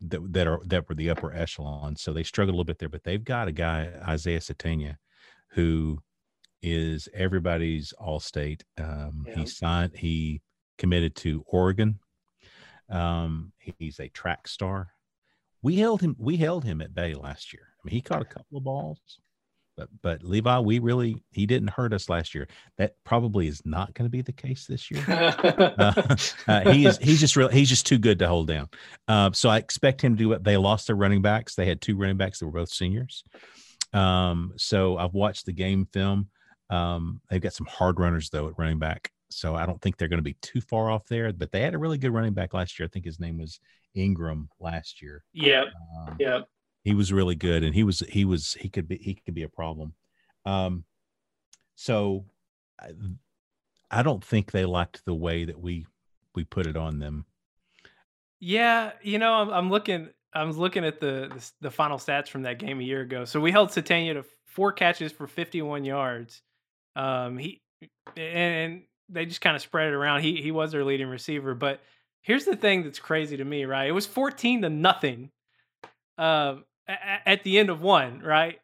[SPEAKER 2] that that are that were the upper echelon. So they struggled a little bit there, but they've got a guy Isaiah Sategna, who is everybody's all state. Um, yeah. He signed. He committed to Oregon. Um, he's a track star. We held him. We held him at bay last year. I mean, he caught a couple of balls. But but Levi, we really he didn't hurt us last year. That probably is not going to be the case this year. [LAUGHS] uh, uh, he is he's just really he's just too good to hold down. Uh, so I expect him to do it. They lost their running backs. They had two running backs that were both seniors. Um, so I've watched the game film. Um, they've got some hard runners though at running back. So I don't think they're going to be too far off there. But they had a really good running back last year. I think his name was Ingram last year.
[SPEAKER 1] Yeah. Um, yeah
[SPEAKER 2] he was really good and he was he was he could be he could be a problem. Um so I, don't think they liked the way that we we put it on them.
[SPEAKER 1] Yeah you know i'm, I'm looking i'm looking at the, the, the final stats from that game a year ago. So we held Sategna to four catches for 51 yards. Um he and they just kind of spread it around. He he was their leading receiver but here's the thing that's crazy to me right? It was 14 to nothing. Um at the end of one, right?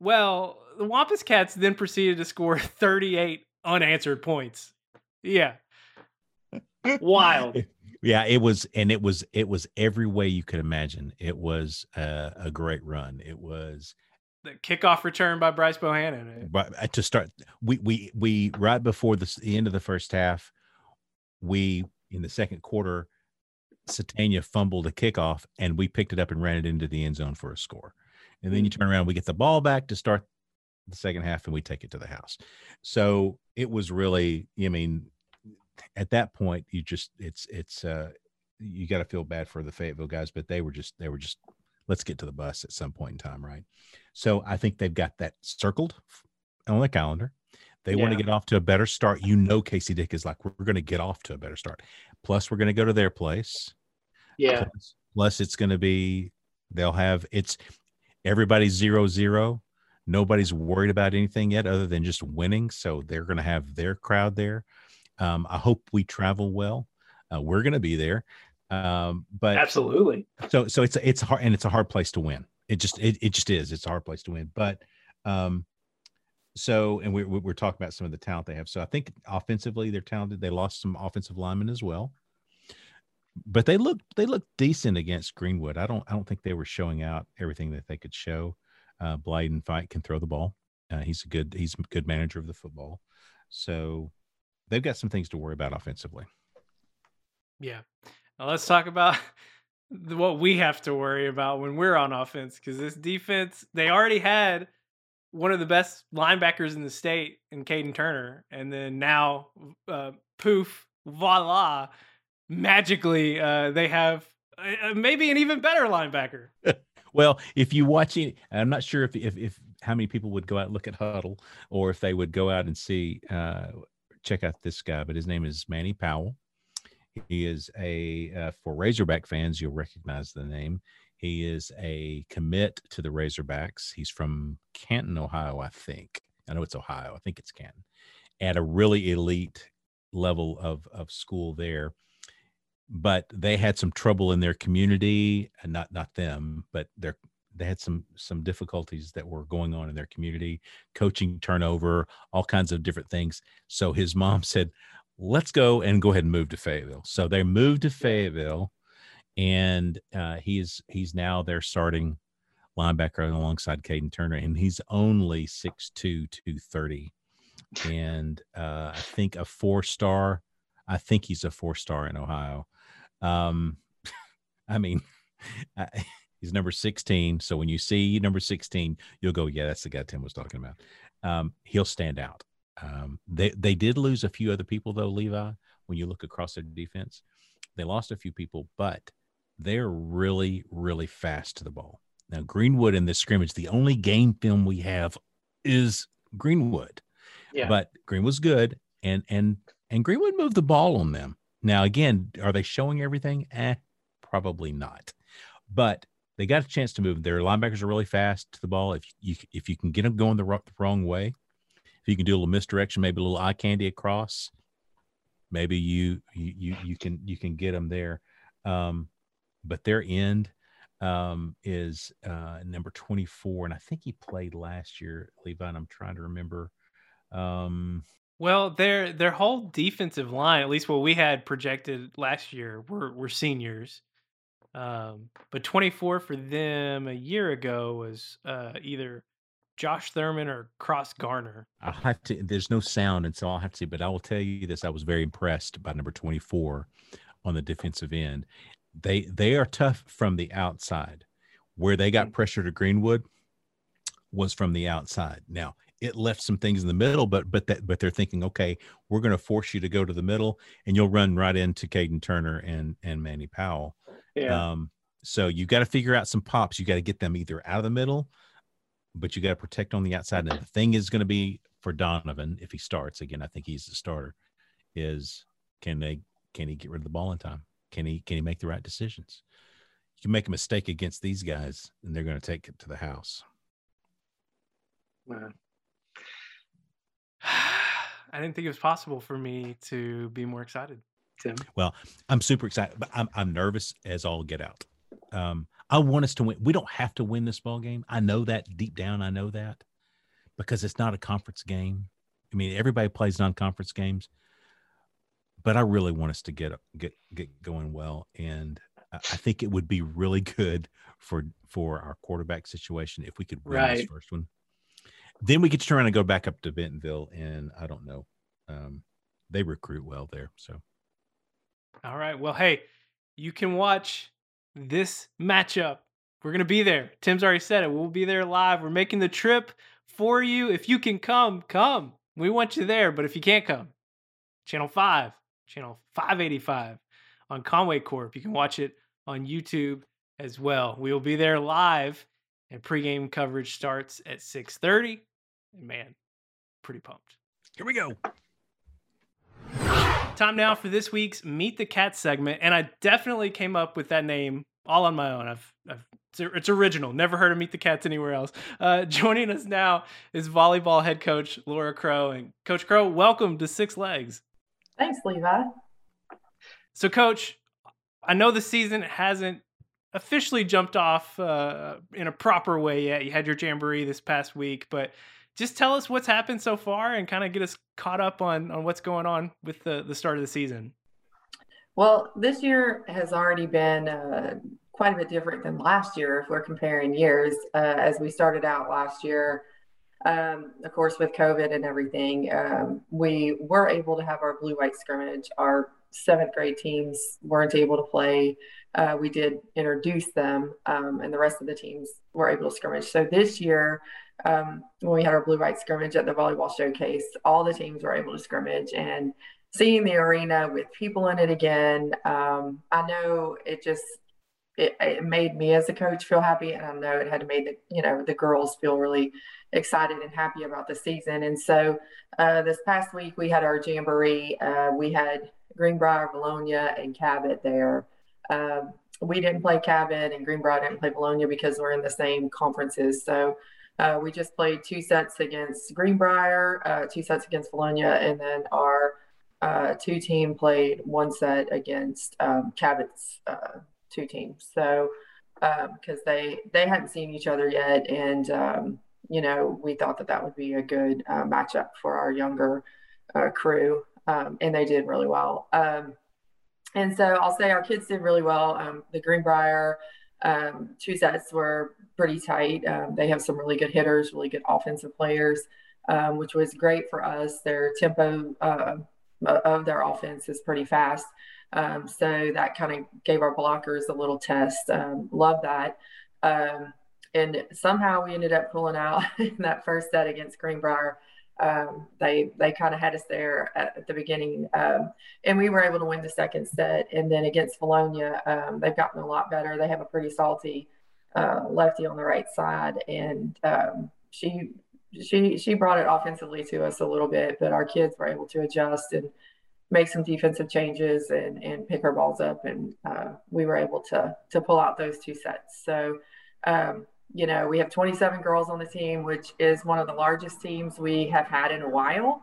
[SPEAKER 1] Well, the Wampus Cats then proceeded to score [LAUGHS] 38 unanswered points. Yeah. Wild. [LAUGHS]
[SPEAKER 2] Yeah, it was, and it was, it was every way you could imagine. It was a, a great run. It was
[SPEAKER 1] the kickoff return by Bryce Bohannon.
[SPEAKER 2] But uh, to start, we we we right before the, the end of the first half, we in the second quarter Sategna fumbled a kickoff and we picked it up and ran it into the end zone for a score. And then you turn around, we get the ball back to start the second half and we take it to the house. So it was really, I mean, at that point, you just, it's, it's, uh, you got to feel bad for the Fayetteville guys, but they were just, they were just, let's get to the bus at some point in time. Right. So I think they've got that circled on the calendar. They yeah. want to get off to a better start. You know, Casey Dick is like, we're going to get off to a better start. Plus, we're going to go to their place.
[SPEAKER 1] Yeah.
[SPEAKER 2] Plus, plus it's going to be they'll have it's everybody's zero zero. Nobody's worried about anything yet other than just winning. So they're going to have their crowd there. Um, I hope we travel well. Uh, we're going to be there. Um, but
[SPEAKER 1] absolutely.
[SPEAKER 2] So, so it's, it's hard and it's a hard place to win. It just, it, it just is. It's a hard place to win. But, um, so, and we, we're talking about some of the talent they have. So I think offensively they're talented. They lost some offensive linemen as well but they look they look decent against Greenwood. I don't I don't think they were showing out everything that they could show. Uh, Bladen Fike can throw the ball. Uh, he's a good he's a good manager of the football. So they've got some things to worry about offensively.
[SPEAKER 1] Yeah. Now let's talk about [LAUGHS] what we have to worry about when we're on offense because this defense they already had one of the best linebackers in the state in Caden Turner, and then now uh, poof, voila, magically uh, they have uh, maybe an even better linebacker. [LAUGHS]
[SPEAKER 2] well, if you watch it, I'm not sure if, if, if how many people would go out and look at Hudl or if they would go out and see uh, check out this guy, but his name is Manny Powell. He is a uh, for Razorback fans, you'll recognize the name. He is a commit to the Razorbacks. He's from Canton, Ohio, I think. I know it's Ohio. I think it's Canton. At a really elite level of of school there but they had some trouble in their community and not not them but their they had some some difficulties that were going on in their community coaching turnover all kinds of different things so his mom [LAUGHS] said let's go and go ahead and move to fayetteville so they moved to fayetteville and uh, he's he's now their starting linebacker alongside Caden Turner, and he's only 6'2", 230. and uh, I think a four star. I think he's a four star in Ohio. Um, [LAUGHS] I mean, [LAUGHS] I, he's number 16. So when you see number 16, you'll go, yeah, that's the guy Tim was talking about. Um, he'll stand out. Um, they, they did lose a few other people, though, Levi, when you look across their defense. They lost a few people, but they're really, really fast to the ball. Now, Greenwood in this scrimmage, the only game film we have is Greenwood. Yeah. But Greenwood's good, and and and Greenwood moved the ball on them. Now, again, are they showing everything? Eh, probably not. But they got a chance to move. Their linebackers are really fast to the ball. If you if you can get them going the, the wrong way, if you can do a little misdirection, maybe a little eye candy across, maybe you you you can you can get them there. Um, but their end um, is uh, number 24, and I think he played last year, Levi. And I'm trying to remember. Um,
[SPEAKER 1] well, their their whole defensive line, at least what we had projected last year, were were seniors. Um, but 24 for them a year ago was uh, either Josh Thurman or Cross Garner.
[SPEAKER 2] i have to. There's no sound, and so I'll have to. But I will tell you this: I was very impressed by number 24 on the defensive end. They they are tough from the outside. Where they got mm. pressure to Greenwood was from the outside. Now it left some things in the middle, but but that but they're thinking, okay, we're going to force you to go to the middle, and you'll run right into Caden Turner and and Manny Powell. Yeah. Um, so you got to figure out some pops. You got to get them either out of the middle, but you got to protect on the outside. And the thing is going to be for Donovan if he starts again. I think he's the starter. Is can they can he get rid of the ball in time? Can he can he make the right decisions? You can make a mistake against these guys, and they're going to take it to the house.
[SPEAKER 1] Man, I didn't think it was possible for me to be more excited. Tim.
[SPEAKER 2] Well, I'm super excited, but I'm I'm nervous as all get out. Um, I want us to win. We don't have to win this ball game. I know that deep down. I know that because it's not a conference game. I mean, everybody plays non-conference games, but I really want us to get get get going well, and I think it would be really [LAUGHS] good for for our quarterback situation if we could win right. this first one then we get to turn around and go back up to Bentonville, and I don't know. Um, they recruit well there, so.
[SPEAKER 1] All right. Well, hey, you can watch this matchup. We're gonna be there. Tim's already said it. We'll be there live. We're making the trip for you. If you can come, come. We want you there. But if you can't come, channel five, channel 585 on Conway Corp. You can watch it on YouTube as well. We will be there live, and pregame coverage starts at 6:30 man, pretty pumped.
[SPEAKER 2] Here we go.
[SPEAKER 1] Time now for this week's Meet the Cat segment, and I definitely came up with that name all on my own. I've I've It's, it's original. Never heard of Meet the Cats anywhere else. Uh, [LAUGHS] joining us now is volleyball head coach Laura Crow. And Coach Crow, welcome to Six Legs.
[SPEAKER 3] Thanks, Levi.
[SPEAKER 1] So, Coach, I know the season hasn't officially jumped off uh, in a proper way yet. You had your jamboree this past week, but just tell us what's happened so far and kind of get us caught up on on what's going on with the the start of the season.
[SPEAKER 3] Well, this year has already been uh, quite a bit different than last year if we're comparing years. Uh, as we started out last year, um, of course, with COVID and everything, um, we were able to have our blue white scrimmage. Our seventh grade teams weren't able to play. Uh, we did introduce them, um, and the rest of the teams were able to scrimmage. So this year, um, when we had our blue white scrimmage at the volleyball showcase, all the teams were able to scrimmage and seeing the arena with people in it again. Um, I know it just it, it, made me as a coach feel happy, and I know it had made the you know the girls feel really excited and happy about the season. And so uh, this past week we had our jamboree. Uh, we had Greenbrier, Vilonia, and Cabot there. Um, we didn't play Cabot, and Greenbrier didn't play Vilonia because we're in the same conferences. So uh, we just played two sets against Greenbrier, uh, two sets against Vilonia, and then our uh, two team played one set against um, Cabot's uh, two teams. So because um, they they hadn't seen each other yet, and um, you know we thought that that would be a good uh, matchup for our younger uh, crew, um, and they did really well. Um, and so I'll say our kids did really well. Um, the Greenbrier um, two sets were pretty tight. Um, they have some really good hitters, really good offensive players, um, which was great for us. Their tempo uh, of their offense is pretty fast. Um, so that kind of gave our blockers a little test. Um, love that. Um, and somehow we ended up pulling out [LAUGHS] in that first set against Greenbrier um, they they kind of had us there at, at the beginning, um, and we were able to win the second set. And then against Vilonia, um, they've gotten a lot better. They have a pretty salty uh, lefty on the right side, and um, she she she brought it offensively to us a little bit, but our kids were able to adjust and make some defensive changes and and pick our balls up, and uh, we were able to to pull out those two sets. So. You know, we have 27 girls on the team, which is one of the largest teams we have had in a while.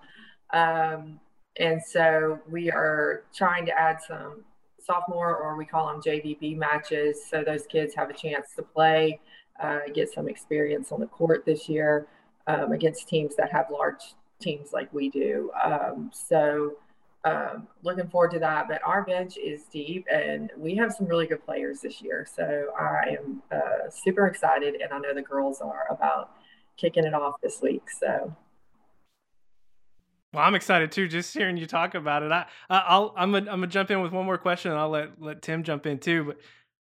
[SPEAKER 3] Um, and so we are trying to add some sophomore, or we call them JVB matches, so those kids have a chance to play, uh, get some experience on the court this year um, against teams that have large teams like we do. Um, so um, looking forward to that. But our bench is deep, and we have some really good players this year. So I am uh, super excited, and I know the girls are about kicking it off this week. So.
[SPEAKER 1] Well, I'm excited too. Just hearing you talk about it, I, I'll, I'm gonna, I'm gonna jump in with one more question, and I'll let let Tim jump in too. But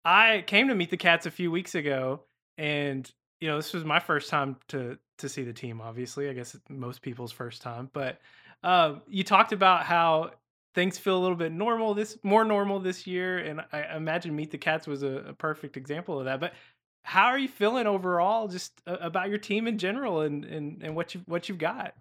[SPEAKER 1] I came to meet the cats a few weeks ago, and you know this was my first time to to see the team. Obviously, I guess most people's first time, but um, you talked about how things feel a little bit normal this more normal this year, and I imagine Meet the Cats was a, a perfect example of that. But how are you feeling overall, just about your team in general, and and and what you what you've got?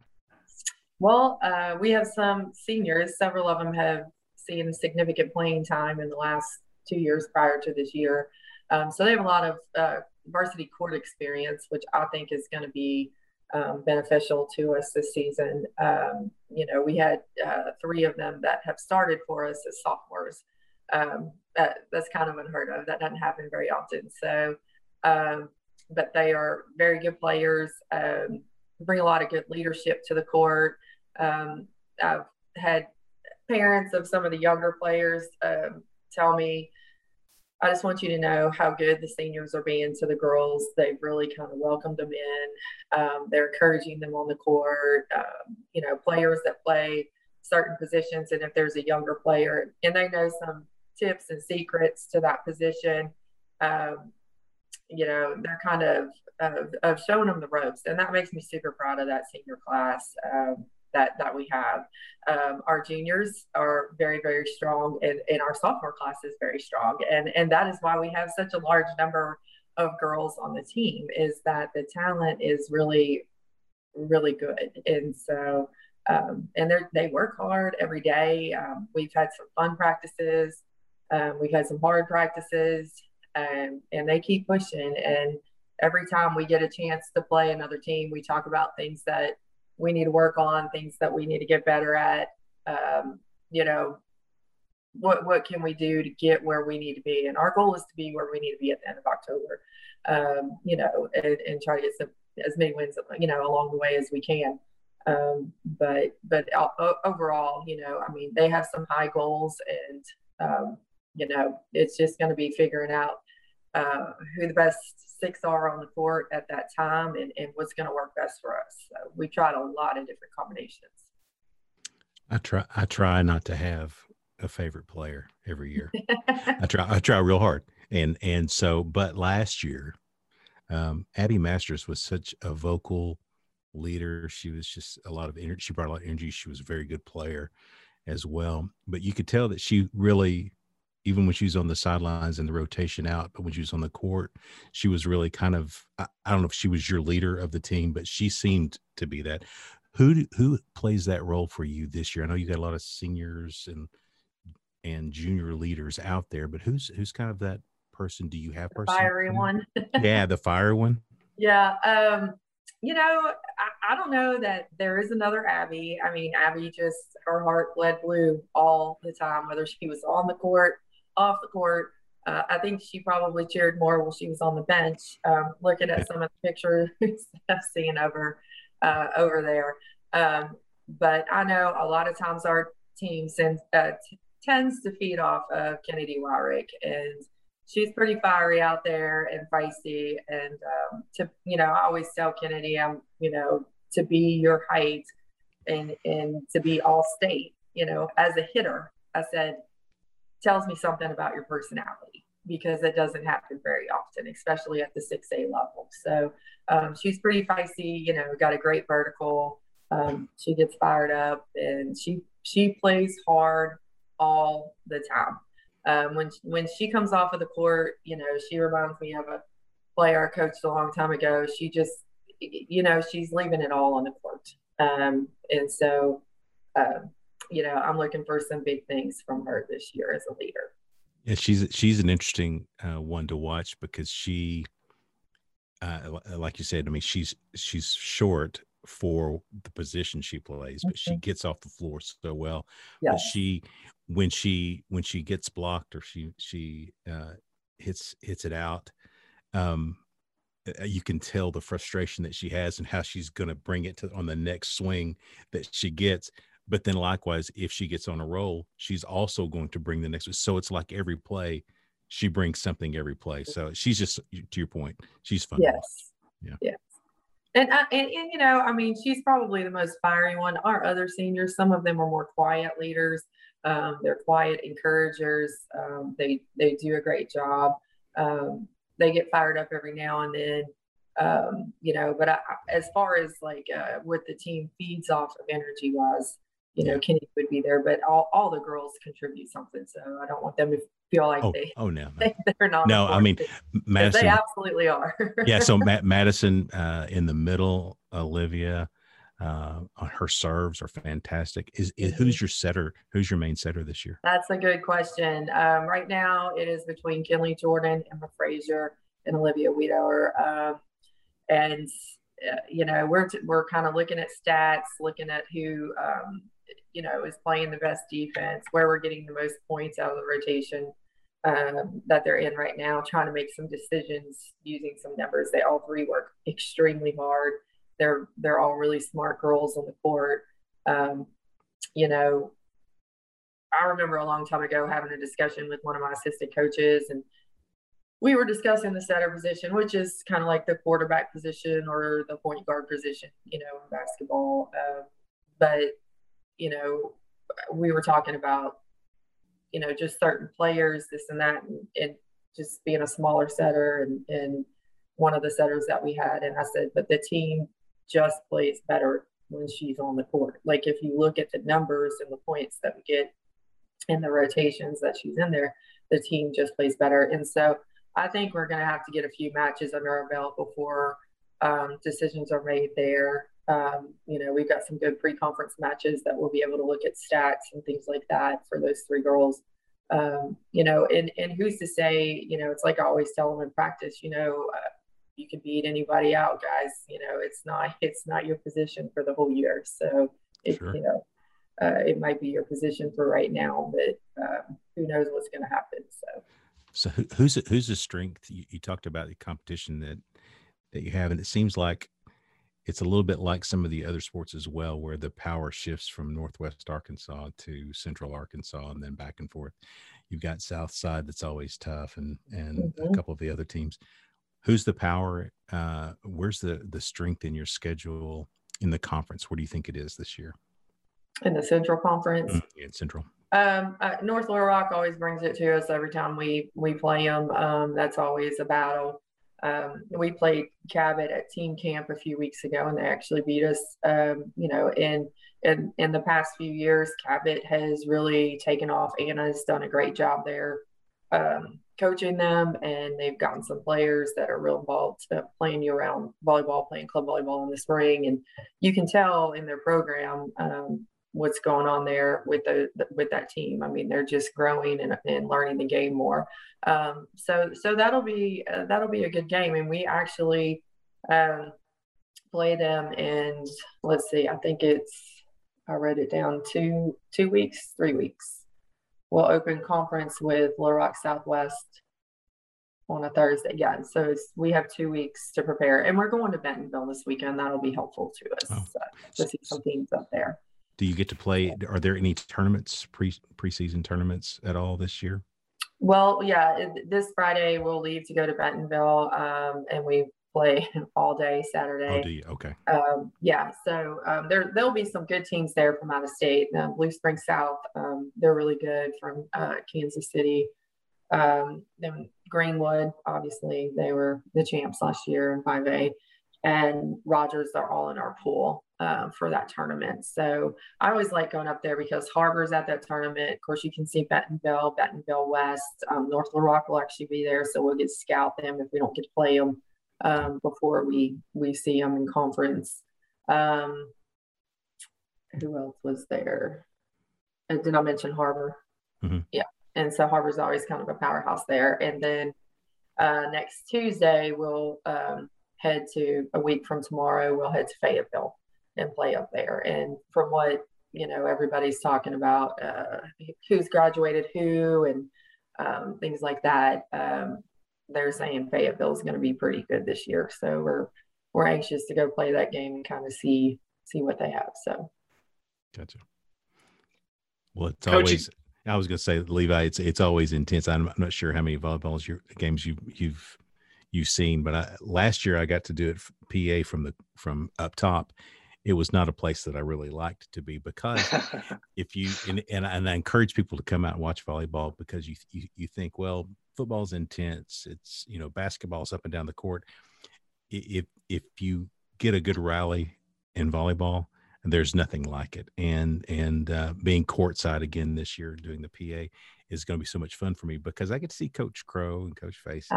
[SPEAKER 3] Well, uh, we have some seniors. Several of them have seen significant playing time in the last two years prior to this year. Um, so they have a lot of uh, varsity court experience, which I think is going to be um, beneficial to us this season. Um, you know, we had uh, three of them that have started for us as sophomores. Um, that that's kind of unheard of. That doesn't happen very often. So, um, but they are very good players. Um, bring a lot of good leadership to the court. Um, I've had parents of some of the younger players tell me I just want you to know how good the seniors are being to the girls. They've really kind of welcomed them in. Um, they're encouraging them on the court. Um, you know, players that play certain positions, and if there's a younger player and they know some tips and secrets to that position, um, you know, they're kind of, of, of showing them the ropes, and that makes me super proud of that senior class. Um, that that we have. Um, our juniors are very very strong, and, and our sophomore class is very strong, and and that is why we have such a large number of girls on the team. Is that the talent is really really good, and so. Um, and they work hard every day. Um, we've had some fun practices. Um, we've had some hard practices. and and they keep pushing. And every time we get a chance to play another team, we talk about things that we need to work on, things that we need to get better at. Um, you know, what what can we do to get where we need to be? And our goal is to be where we need to be at the end of October. Um, you know, and, and, try to get some, as many wins, you know, along the way as we can. Um, but but overall, you know, I mean, they have some high goals, and um, you know, it's just going to be figuring out uh, who the best six are on the court at that time and, and what's going to work best for us. So we tried a lot of different combinations.
[SPEAKER 2] I try. I try not to have a favorite player every year. [LAUGHS] I try. I try real hard, and and so. But last year, um, Abby Masters was such a vocal leader. She was just a lot of energy. She brought a lot of energy. She was a very good player as well. But you could tell that she really, even when she was on the sidelines and the rotation out, but when she was on the court, she was really kind of. I, I don't know if she was your leader of the team, but she seemed to be that. Who who plays that role for you this year? I know you got a lot of seniors and and junior leaders out there, but who's who's kind of that person? Do you have person?
[SPEAKER 3] Fiery one.
[SPEAKER 2] yeah, the fire one.
[SPEAKER 3] Yeah. Um, you know, I, I, don't know that there is another Abby. I mean, Abby just her heart bled blue all the time, whether she was on the court, off the court. Uh, I think she probably cheered more while she was on the bench, um, looking at some of the pictures [LAUGHS] I've seen over uh, over there. Um, but I know a lot of times our team sends uh, t- tends to feed off of Kennedy Wyrick, and she's pretty fiery out there and feisty. And um, to you know, I always tell Kennedy, I'm you know to be your height and and to be all state. You know, as a hitter, I said tells me something about your personality because it doesn't happen very often, especially at the 6A level. So um, she's pretty feisty, you know, got a great vertical. Um, she gets fired up and she she plays hard all the time. Um, when when she comes off of the court, you know, she reminds me of a player I coached a long time ago. She just, you know, she's leaving it all on the court, um, and so, uh, you know, I'm looking for some big things from her this year as a leader.
[SPEAKER 2] Yeah, she's she's an interesting uh, one to watch because she, uh, like you said, I mean, she's she's short for the position she plays, but she gets off the floor so well. Yeah. But she when she when she gets blocked or she she uh, hits hits it out um uh, you can tell the frustration that she has and how she's going to bring it to on the next swing that she gets but then likewise if she gets on a roll she's also going to bring the next so it's like every play she brings something every play. So she's just to your point she's fun
[SPEAKER 3] yes. Yeah. Yes. And, uh, and, and you know i mean she's probably the most fiery one. Our other seniors some of them are more quiet leaders. Um, they're quiet encouragers. Um, they they do a great job. Um, they get fired up every now and then, um, you know. But I, as far as like uh, what the team feeds off of energy wise, you know, Kenny would be there, but all, all the girls contribute something. So I don't want them to feel like
[SPEAKER 2] oh,
[SPEAKER 3] they
[SPEAKER 2] oh no, [LAUGHS]
[SPEAKER 3] they, are not.
[SPEAKER 2] No, I mean Madison.
[SPEAKER 3] They absolutely are.
[SPEAKER 2] yeah. So [LAUGHS] Madison uh, in the middle, Olivia uh, her serves are fantastic. Is, is, who's mm-hmm. your setter? Who's your main setter this year?
[SPEAKER 3] That's a good question. Um, right now, it is between Kinley Jordan, Emma Frazier, and Olivia Wiedauer. Um, and uh, you know, we're t- we're kind of looking at stats, looking at who um, you know is playing the best defense, where we're getting the most points out of the rotation. Um, that they're in right now, trying to make some decisions using some numbers. They all three work extremely hard they're they're all really smart girls on the court. Um, you know, I remember a long time ago having a discussion with one of my assistant coaches, and we were discussing the setter position, which is kind of like the quarterback position or the point guard position, you know, in basketball. Um, but you know, we were talking about, you know, just certain players, this and that, and, and just being a smaller setter and, and one of the setters that we had. And I said, but the team just plays better when she's on the court. Like if you look at the numbers and the points that we get and the rotations that she's in there, the team just plays better. And so I think we're going to have to get a few matches under our belt before um, decisions are made there. Um, you know, we've got some good pre-conference matches that we'll be able to look at stats and things like that for those three girls. um, you know, and, and who's to say, you know, it's like I always tell them in practice, you know, uh, you can beat anybody out, guys. You know, it's not [LAUGHS] it's not your position for the whole year. So it, sure. you know, uh, it might be your position for right now, but um, who knows what's going to happen. So,
[SPEAKER 2] so who's who's the strength you, you talked about the competition that that you have, and it seems like it's a little bit like some of the other sports as well, where the power shifts from Northwest Arkansas to Central Arkansas and then back and forth. You've got South Side that's always tough, and and mm-hmm. a couple of the other teams. Who's the power? Uh, where's the the strength in your schedule in the conference? Where do you think it is this year?
[SPEAKER 3] In the Central Conference. Mm,
[SPEAKER 2] yeah, Central.
[SPEAKER 3] Um, uh, North Little Rock always brings it to us every time we we play them. Um, that's always a battle. Um, we played Cabot at team camp a few weeks ago, and they actually beat us. Um, you know, in in in the past few years, Cabot has really taken off. Anna's done a great job there, um, coaching them, and they've gotten some players that are real involved uh, playing year round volleyball, playing club volleyball in the spring, and you can tell in their program um, what's going on there with the with that team. I mean, they're just growing and, and learning the game more. Um, so so that'll be uh, that'll be a good game, and we actually um, play them. And let's see, I think it's I wrote it down two two weeks, three weeks. We'll open conference with Little Rock Southwest on a Thursday. Yeah, so we have two weeks to prepare, and we're going to Bentonville this weekend. That'll be helpful to us oh. to see some teams up there
[SPEAKER 2] do you get to play are there any tournaments pre preseason tournaments at all this year?
[SPEAKER 3] Well yeah this friday we'll leave to go to bentonville um, and we play [LAUGHS] all day saturday.
[SPEAKER 2] Oh, do you? okay.
[SPEAKER 3] Um, yeah so um, there there'll be some good teams there from out of state. Uh, blue spring south um, they're really good from uh, kansas city. Um, then greenwood obviously they were the champs last year in 5a and rogers They're all in our pool uh, for that tournament. So I always like going up there because Har-Ber's at that tournament. Of course, you can see Bentonville, Bentonville West, um, North Little Rock will actually be there. So we'll get to scout them if we don't get to play them um, before we we see them in conference. Um, who else was there? And did I mention Har-Ber? Mm-hmm. Yeah. And so Har-Ber's always kind of a powerhouse there. And then uh, next Tuesday, we'll um, head to a week from tomorrow, we'll head to Fayetteville and play up there. And from what you know, everybody's talking about uh, who's graduated who and um, things like that. Um, they're saying Fayetteville is going to be pretty good this year, so we're we're anxious to go play that game and kind of see see what they have. So,
[SPEAKER 2] gotcha. Well, it's always. I was going to say, Levi, it's it's always intense. I'm, I'm not sure how many volleyballs your games you you've you've seen, but I, last year I got to do it PA from the from up top, it was not a place that I really liked to be because [LAUGHS] if you and, and, and I encourage people to come out and watch volleyball because you, you you think well football's intense it's you know basketball's up and down the court. If if you get a good rally in volleyball there's nothing like it. And and uh, being courtside again this year doing the PA is going to be so much fun for me because I get to see Coach Crow and Coach Face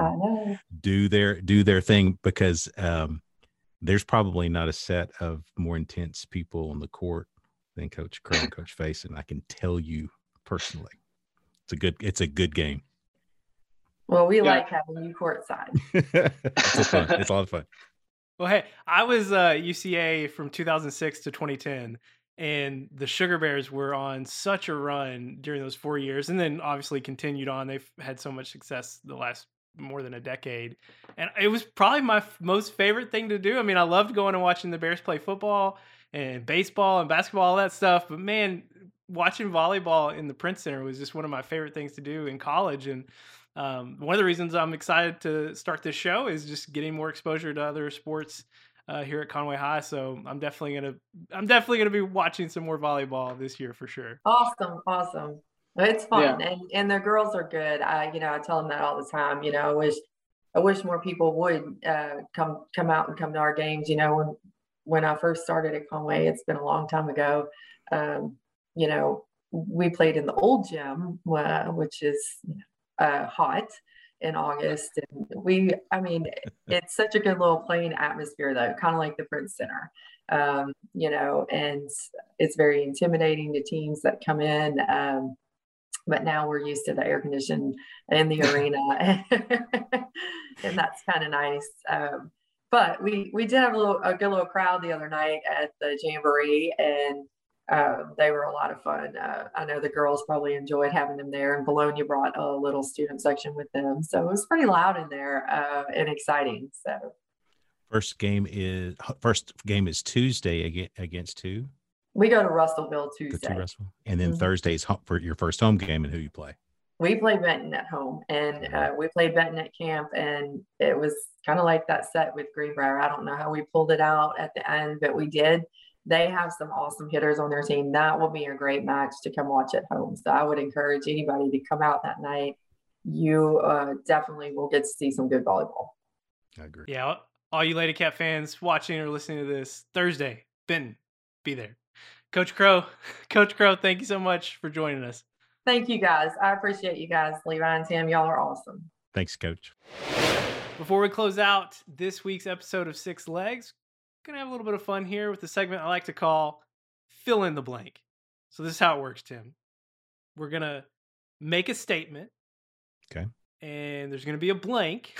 [SPEAKER 2] do their do their thing because um, there's probably not a set of more intense people on the court than Coach Crow and Coach Face, and I can tell you personally, it's a good it's a good game.
[SPEAKER 3] Well, we yeah. like having you courtside. [LAUGHS]
[SPEAKER 2] it's, fun. it's a lot of fun.
[SPEAKER 1] Well, hey, I was uh, UCA from 2006 to 2010, and the Sugar Bears were on such a run during those four years, and then obviously continued on. They've had so much success the last more than a decade. And it was probably my f- most favorite thing to do. I mean, I loved going and watching the Bears play football and baseball and basketball, all that stuff. But man, watching volleyball in the Prince Center was just one of my favorite things to do in college. And um, one of the reasons I'm excited to start this show is just getting more exposure to other sports uh, here at Conway High. So I'm definitely gonna I'm definitely gonna be watching some more volleyball this year for sure.
[SPEAKER 3] Awesome, awesome. It's fun, yeah. and and the girls are good. I you know I tell them that all the time. You know, I wish I wish more people would uh, come come out and come to our games. You know, when when I first started at Conway, it's been a long time ago. Um, you know, we played in the old gym, uh, which is uh, hot in August, and we, I mean, [LAUGHS] it's such a good little playing atmosphere though, kind of like the Prince Center. Um, you know, and it's very intimidating to teams that come in. Um, but now we're used to the air condition in the [LAUGHS] arena, [LAUGHS] and that's kind of nice. Um, but we we did have a little a good little crowd the other night at the jamboree, and uh, they were a lot of fun. Uh, I know the girls probably enjoyed having them there, and Vilonia brought a little student section with them, so it was pretty loud in there uh, and exciting. So,
[SPEAKER 2] first game is first game is Tuesday against who?
[SPEAKER 3] We go to Russellville Tuesday. To
[SPEAKER 2] Russell. And then mm-hmm. Thursday's for your first home game, and who you play?
[SPEAKER 3] We play Benton at home, and uh, we played Benton at camp, and it was kind of like that set with Greenbrier. I don't know how we pulled it out at the end, but we did they have some awesome hitters on their team. That will be a great match to come watch at home. So I would encourage anybody to come out that night. You uh, definitely will get to see some good volleyball.
[SPEAKER 2] I agree.
[SPEAKER 1] Yeah, all you Lady Cat fans watching or listening to this Thursday, Benton, be there. Coach Crow, [LAUGHS] Coach Crow, thank you so much for joining us.
[SPEAKER 3] Thank you guys. I appreciate you guys, Levi and Tim. Y'all are awesome.
[SPEAKER 2] Thanks, Coach.
[SPEAKER 1] Before we close out this week's episode of Six Legs, gonna have a little bit of fun here with the segment I like to call fill in the blank. So this is how it works, Tim. We're gonna make a statement.
[SPEAKER 2] Okay.
[SPEAKER 1] And there's gonna be a blank.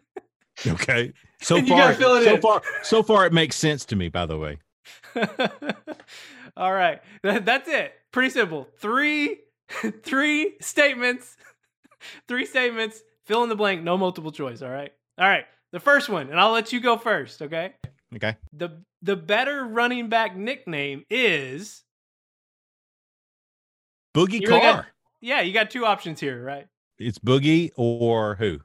[SPEAKER 1] [LAUGHS]
[SPEAKER 2] okay. So far, so in. far, so far, it makes sense to me. By the way. [LAUGHS]
[SPEAKER 1] all right, that's it. Pretty simple. Three, [LAUGHS] three statements. [LAUGHS] three statements. Fill in the blank. No multiple choice. All right. All right. The first one, and I'll let you go first. Okay.
[SPEAKER 2] Okay.
[SPEAKER 1] The the better running back nickname is
[SPEAKER 2] Boogie Carr. Got,
[SPEAKER 1] yeah, you got two options here, right?
[SPEAKER 2] It's Boogie or who?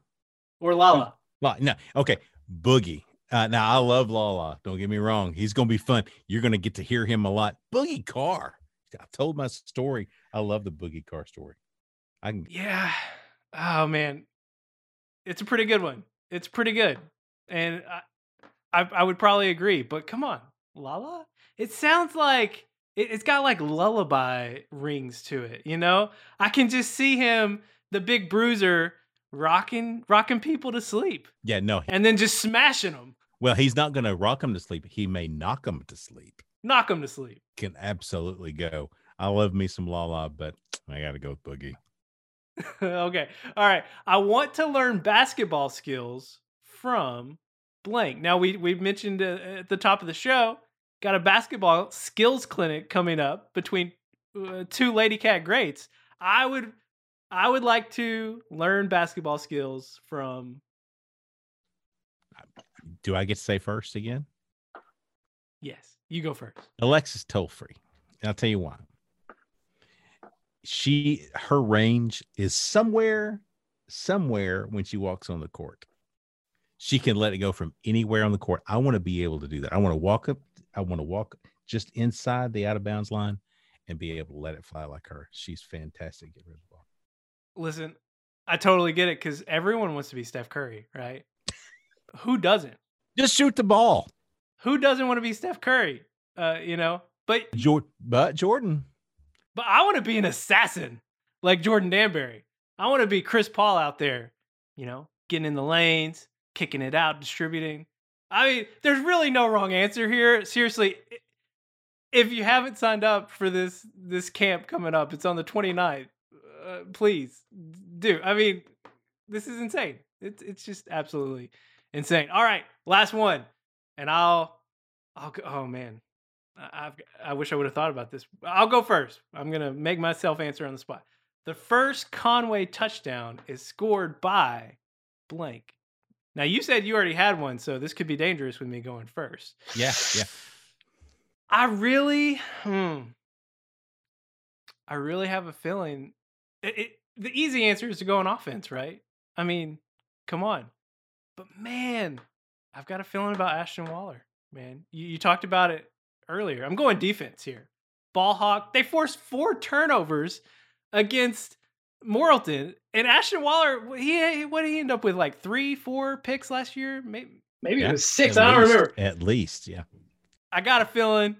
[SPEAKER 1] Or Lala.
[SPEAKER 2] No, okay. Boogie. Uh, now I love Lala. Don't get me wrong. He's gonna be fun. You're gonna get to hear him a lot. Boogie Carr. I told my story. I love the Boogie Carr story. I can.
[SPEAKER 1] Yeah. Oh man, it's a pretty good one. It's pretty good, and I, I, I would probably agree, but come on, Lala. It sounds like it, it's got like lullaby rings to it. You know, I can just see him, the big bruiser, rocking rocking people to sleep.
[SPEAKER 2] Yeah, no,
[SPEAKER 1] and then just smashing them.
[SPEAKER 2] Well, he's not going to rock him to sleep. He may knock him to sleep.
[SPEAKER 1] Knock him to sleep.
[SPEAKER 2] Can absolutely go. I love me some Lala, but I got to go with Boogie. [LAUGHS]
[SPEAKER 1] okay. All right. I want to learn basketball skills from blank. Now we we mentioned uh, at the top of the show, got a basketball skills clinic coming up between uh, two Lady Cat greats. I would I would like to learn basketball skills from.
[SPEAKER 2] Do I get to say first again?
[SPEAKER 1] Yes, you go first.
[SPEAKER 2] Alexis Tolefree. I'll tell you why. She her range is somewhere, somewhere when she walks on the court she can let it go from anywhere on the court. I want to be able to do that. I want to walk up, I want to walk just inside the out of bounds line and be able to let it fly like her. She's fantastic. Get rid of the ball.
[SPEAKER 1] Listen, I totally get it because everyone wants to be Steph Curry, right? Who doesn't?
[SPEAKER 2] Just shoot the ball.
[SPEAKER 1] Who doesn't want to be Steph Curry? Uh, you know, but
[SPEAKER 2] but Jordan.
[SPEAKER 1] But I want to be an assassin like Jordan Danberry. I want to be Chris Paul out there, you know, getting in the lanes, kicking it out, distributing. I mean, there's really no wrong answer here. Seriously, if you haven't signed up for this this camp coming up, it's on the 29th. Uh, please do. I mean, this is insane. It's it's just absolutely insane. All right, last one, and I'll I'll go. Oh man, I've I wish I would have thought about this. I'll go first. I'm gonna make myself answer on the spot. The first Conway touchdown is scored by blank. Now you said you already had one, so this could be dangerous with me going first.
[SPEAKER 2] Yeah, yeah.
[SPEAKER 1] I really, hmm, I really have a feeling. It, it, the easy answer is to go on offense, right? I mean, come on. But man, I've got a feeling about Ashton Waller. Man, you, you talked about it earlier. I'm going defense here. Ball hawk. They forced four turnovers against Morrilton and Ashton Waller. He what did he end up with? Like three, four picks last year? Maybe maybe yeah, it was six. I don't
[SPEAKER 2] least,
[SPEAKER 1] remember.
[SPEAKER 2] At least, yeah.
[SPEAKER 1] I got a feeling.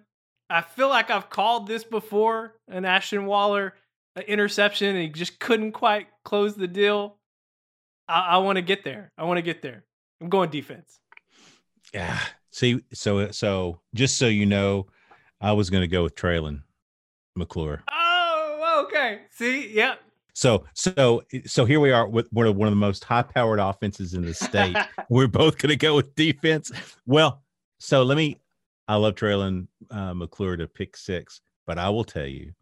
[SPEAKER 1] I feel like I've called this before an Ashton Waller uh, interception, and he just couldn't quite close the deal. I, I want to get there. I want to get there. I'm going defense.
[SPEAKER 2] Yeah. See, so so just so you know, I was going to go with Traylon McClure.
[SPEAKER 1] Oh, okay. See, yeah.
[SPEAKER 2] So so so here we are with one of one of the most high powered offenses in the state. [LAUGHS] We're both going to go with defense. Well, so let me. I love Traylon uh, McClure to pick six, but I will tell you,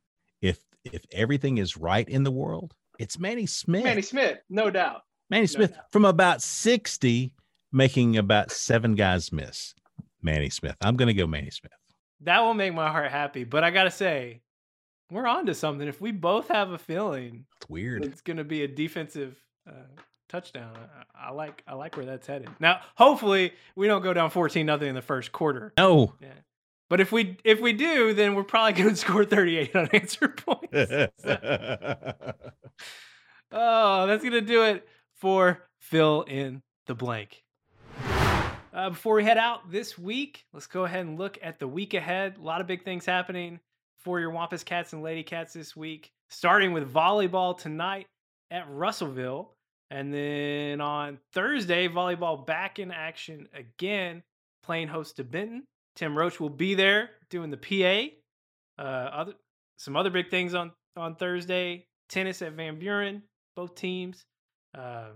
[SPEAKER 2] if if everything is right in the world, it's Manny Smith.
[SPEAKER 1] Manny Smith, no doubt.
[SPEAKER 2] Manny Smith no from about sixty, making about seven guys miss. Manny Smith. I'm going to go Manny Smith.
[SPEAKER 1] That will make my heart happy, but I got to say, we're on to something. If we both have a feeling,
[SPEAKER 2] it's weird.
[SPEAKER 1] It's going to be a defensive uh, touchdown. I, I, like I like where that's headed. Now, hopefully, we don't go down fourteen nothing in the first quarter.
[SPEAKER 2] No.
[SPEAKER 1] Yeah. But if we if we do, then we're probably [LAUGHS] going to score 38 unanswered points. [LAUGHS] [LAUGHS] oh, that's going to do it for fill in the blank. Uh, before we head out this week, let's go ahead and look at the week ahead. A lot of big things happening for your Wampus Cats and Lady Cats this week, starting with volleyball tonight at Russellville. And then on Thursday, volleyball back in action again, playing host to Benton. Tim Roach will be there doing the PA. Uh, other some other big things on on Thursday. Tennis at Van Buren, both teams. Uh,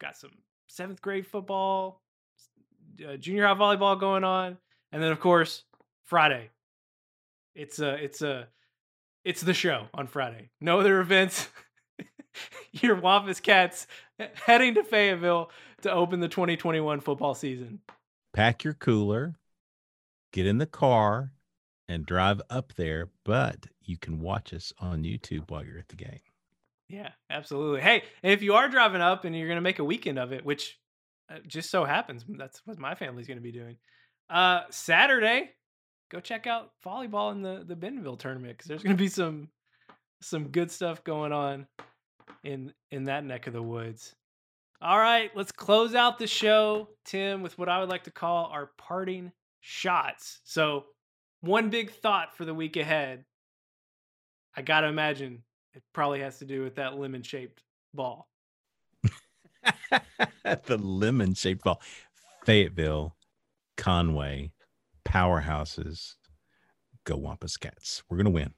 [SPEAKER 1] got some seventh grade football, uh, junior high volleyball going on, and then of course Friday, it's a it's a it's the show on Friday. No other events. [LAUGHS] Your Wampus Cats [LAUGHS] heading to Fayetteville to open the 2021 football season.
[SPEAKER 2] Pack your cooler, get in the car, and drive up there. But you can watch us on YouTube while you're at the game.
[SPEAKER 1] Yeah, absolutely. Hey, and if you are driving up and you're going to make a weekend of it, which uh, just so happens that's what my family's going to be doing. Uh, Saturday, go check out volleyball in the the Bentonville tournament because there's going to be some some good stuff going on in in that neck of the woods. All right, let's close out the show, Tim, with what I would like to call our parting shots. So, one big thought for the week ahead. I got to imagine it probably has to do with that lemon shaped ball. [LAUGHS]
[SPEAKER 2] the lemon shaped ball. Fayetteville, Conway, powerhouses. Go Wampus Cats. We're gonna win.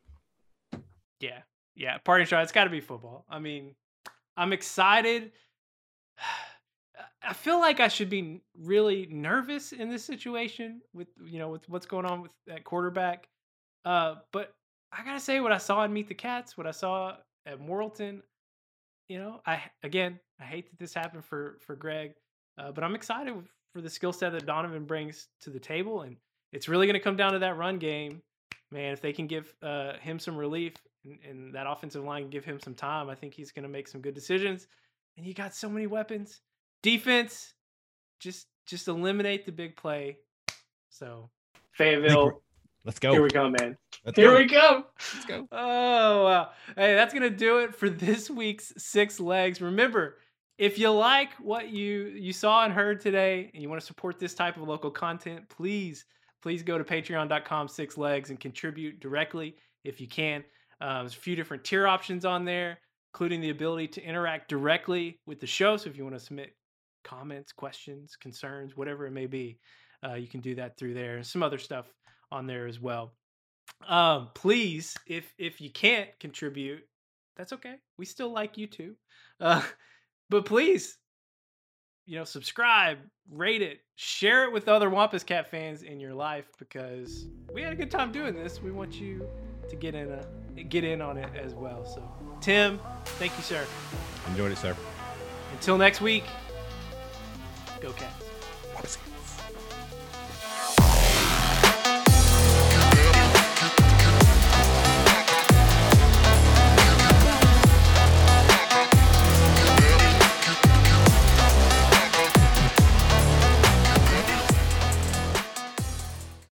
[SPEAKER 1] Yeah, yeah. Party shot. It's got to be football. I mean, I'm excited. [SIGHS] I feel like I should be really nervous in this situation with you know with what's going on with that quarterback. Uh, but I gotta say, what I saw in Meet the Cats, what I saw at Morrilton, you know, I again, I hate that this happened for for Greg, uh, but I'm excited for the skill set that Donovan brings to the table, and it's really going to come down to that run game, man. If they can give uh, him some relief and, and, that offensive line give him some time, I think he's going to make some good decisions. And you got so many weapons. Defense, just just eliminate the big play. So Fayetteville,
[SPEAKER 2] let's go.
[SPEAKER 1] Here we go, man.
[SPEAKER 2] Let's
[SPEAKER 1] Here
[SPEAKER 2] go.
[SPEAKER 1] we go.
[SPEAKER 2] Let's go.
[SPEAKER 1] Oh wow! Hey, that's gonna do it for this week's six legs. Remember if you like what you you saw and heard today and you want to support this type of local content please please go to patreon.com six legs and contribute directly if you can uh, there's a few different tier options on there including the ability to interact directly with the show so if you want to submit comments questions concerns whatever it may be uh, you can do that through there and some other stuff on there as well um, please if if you can't contribute that's okay we still like you too uh, [LAUGHS] but please, you know, subscribe, rate it, share it with other Wampus Cat fans in your life because we had a good time doing this. We want you to get in a get in on it as well. So, Tim, thank you, sir.
[SPEAKER 2] Enjoyed it, sir.
[SPEAKER 1] Until next week, go Cats.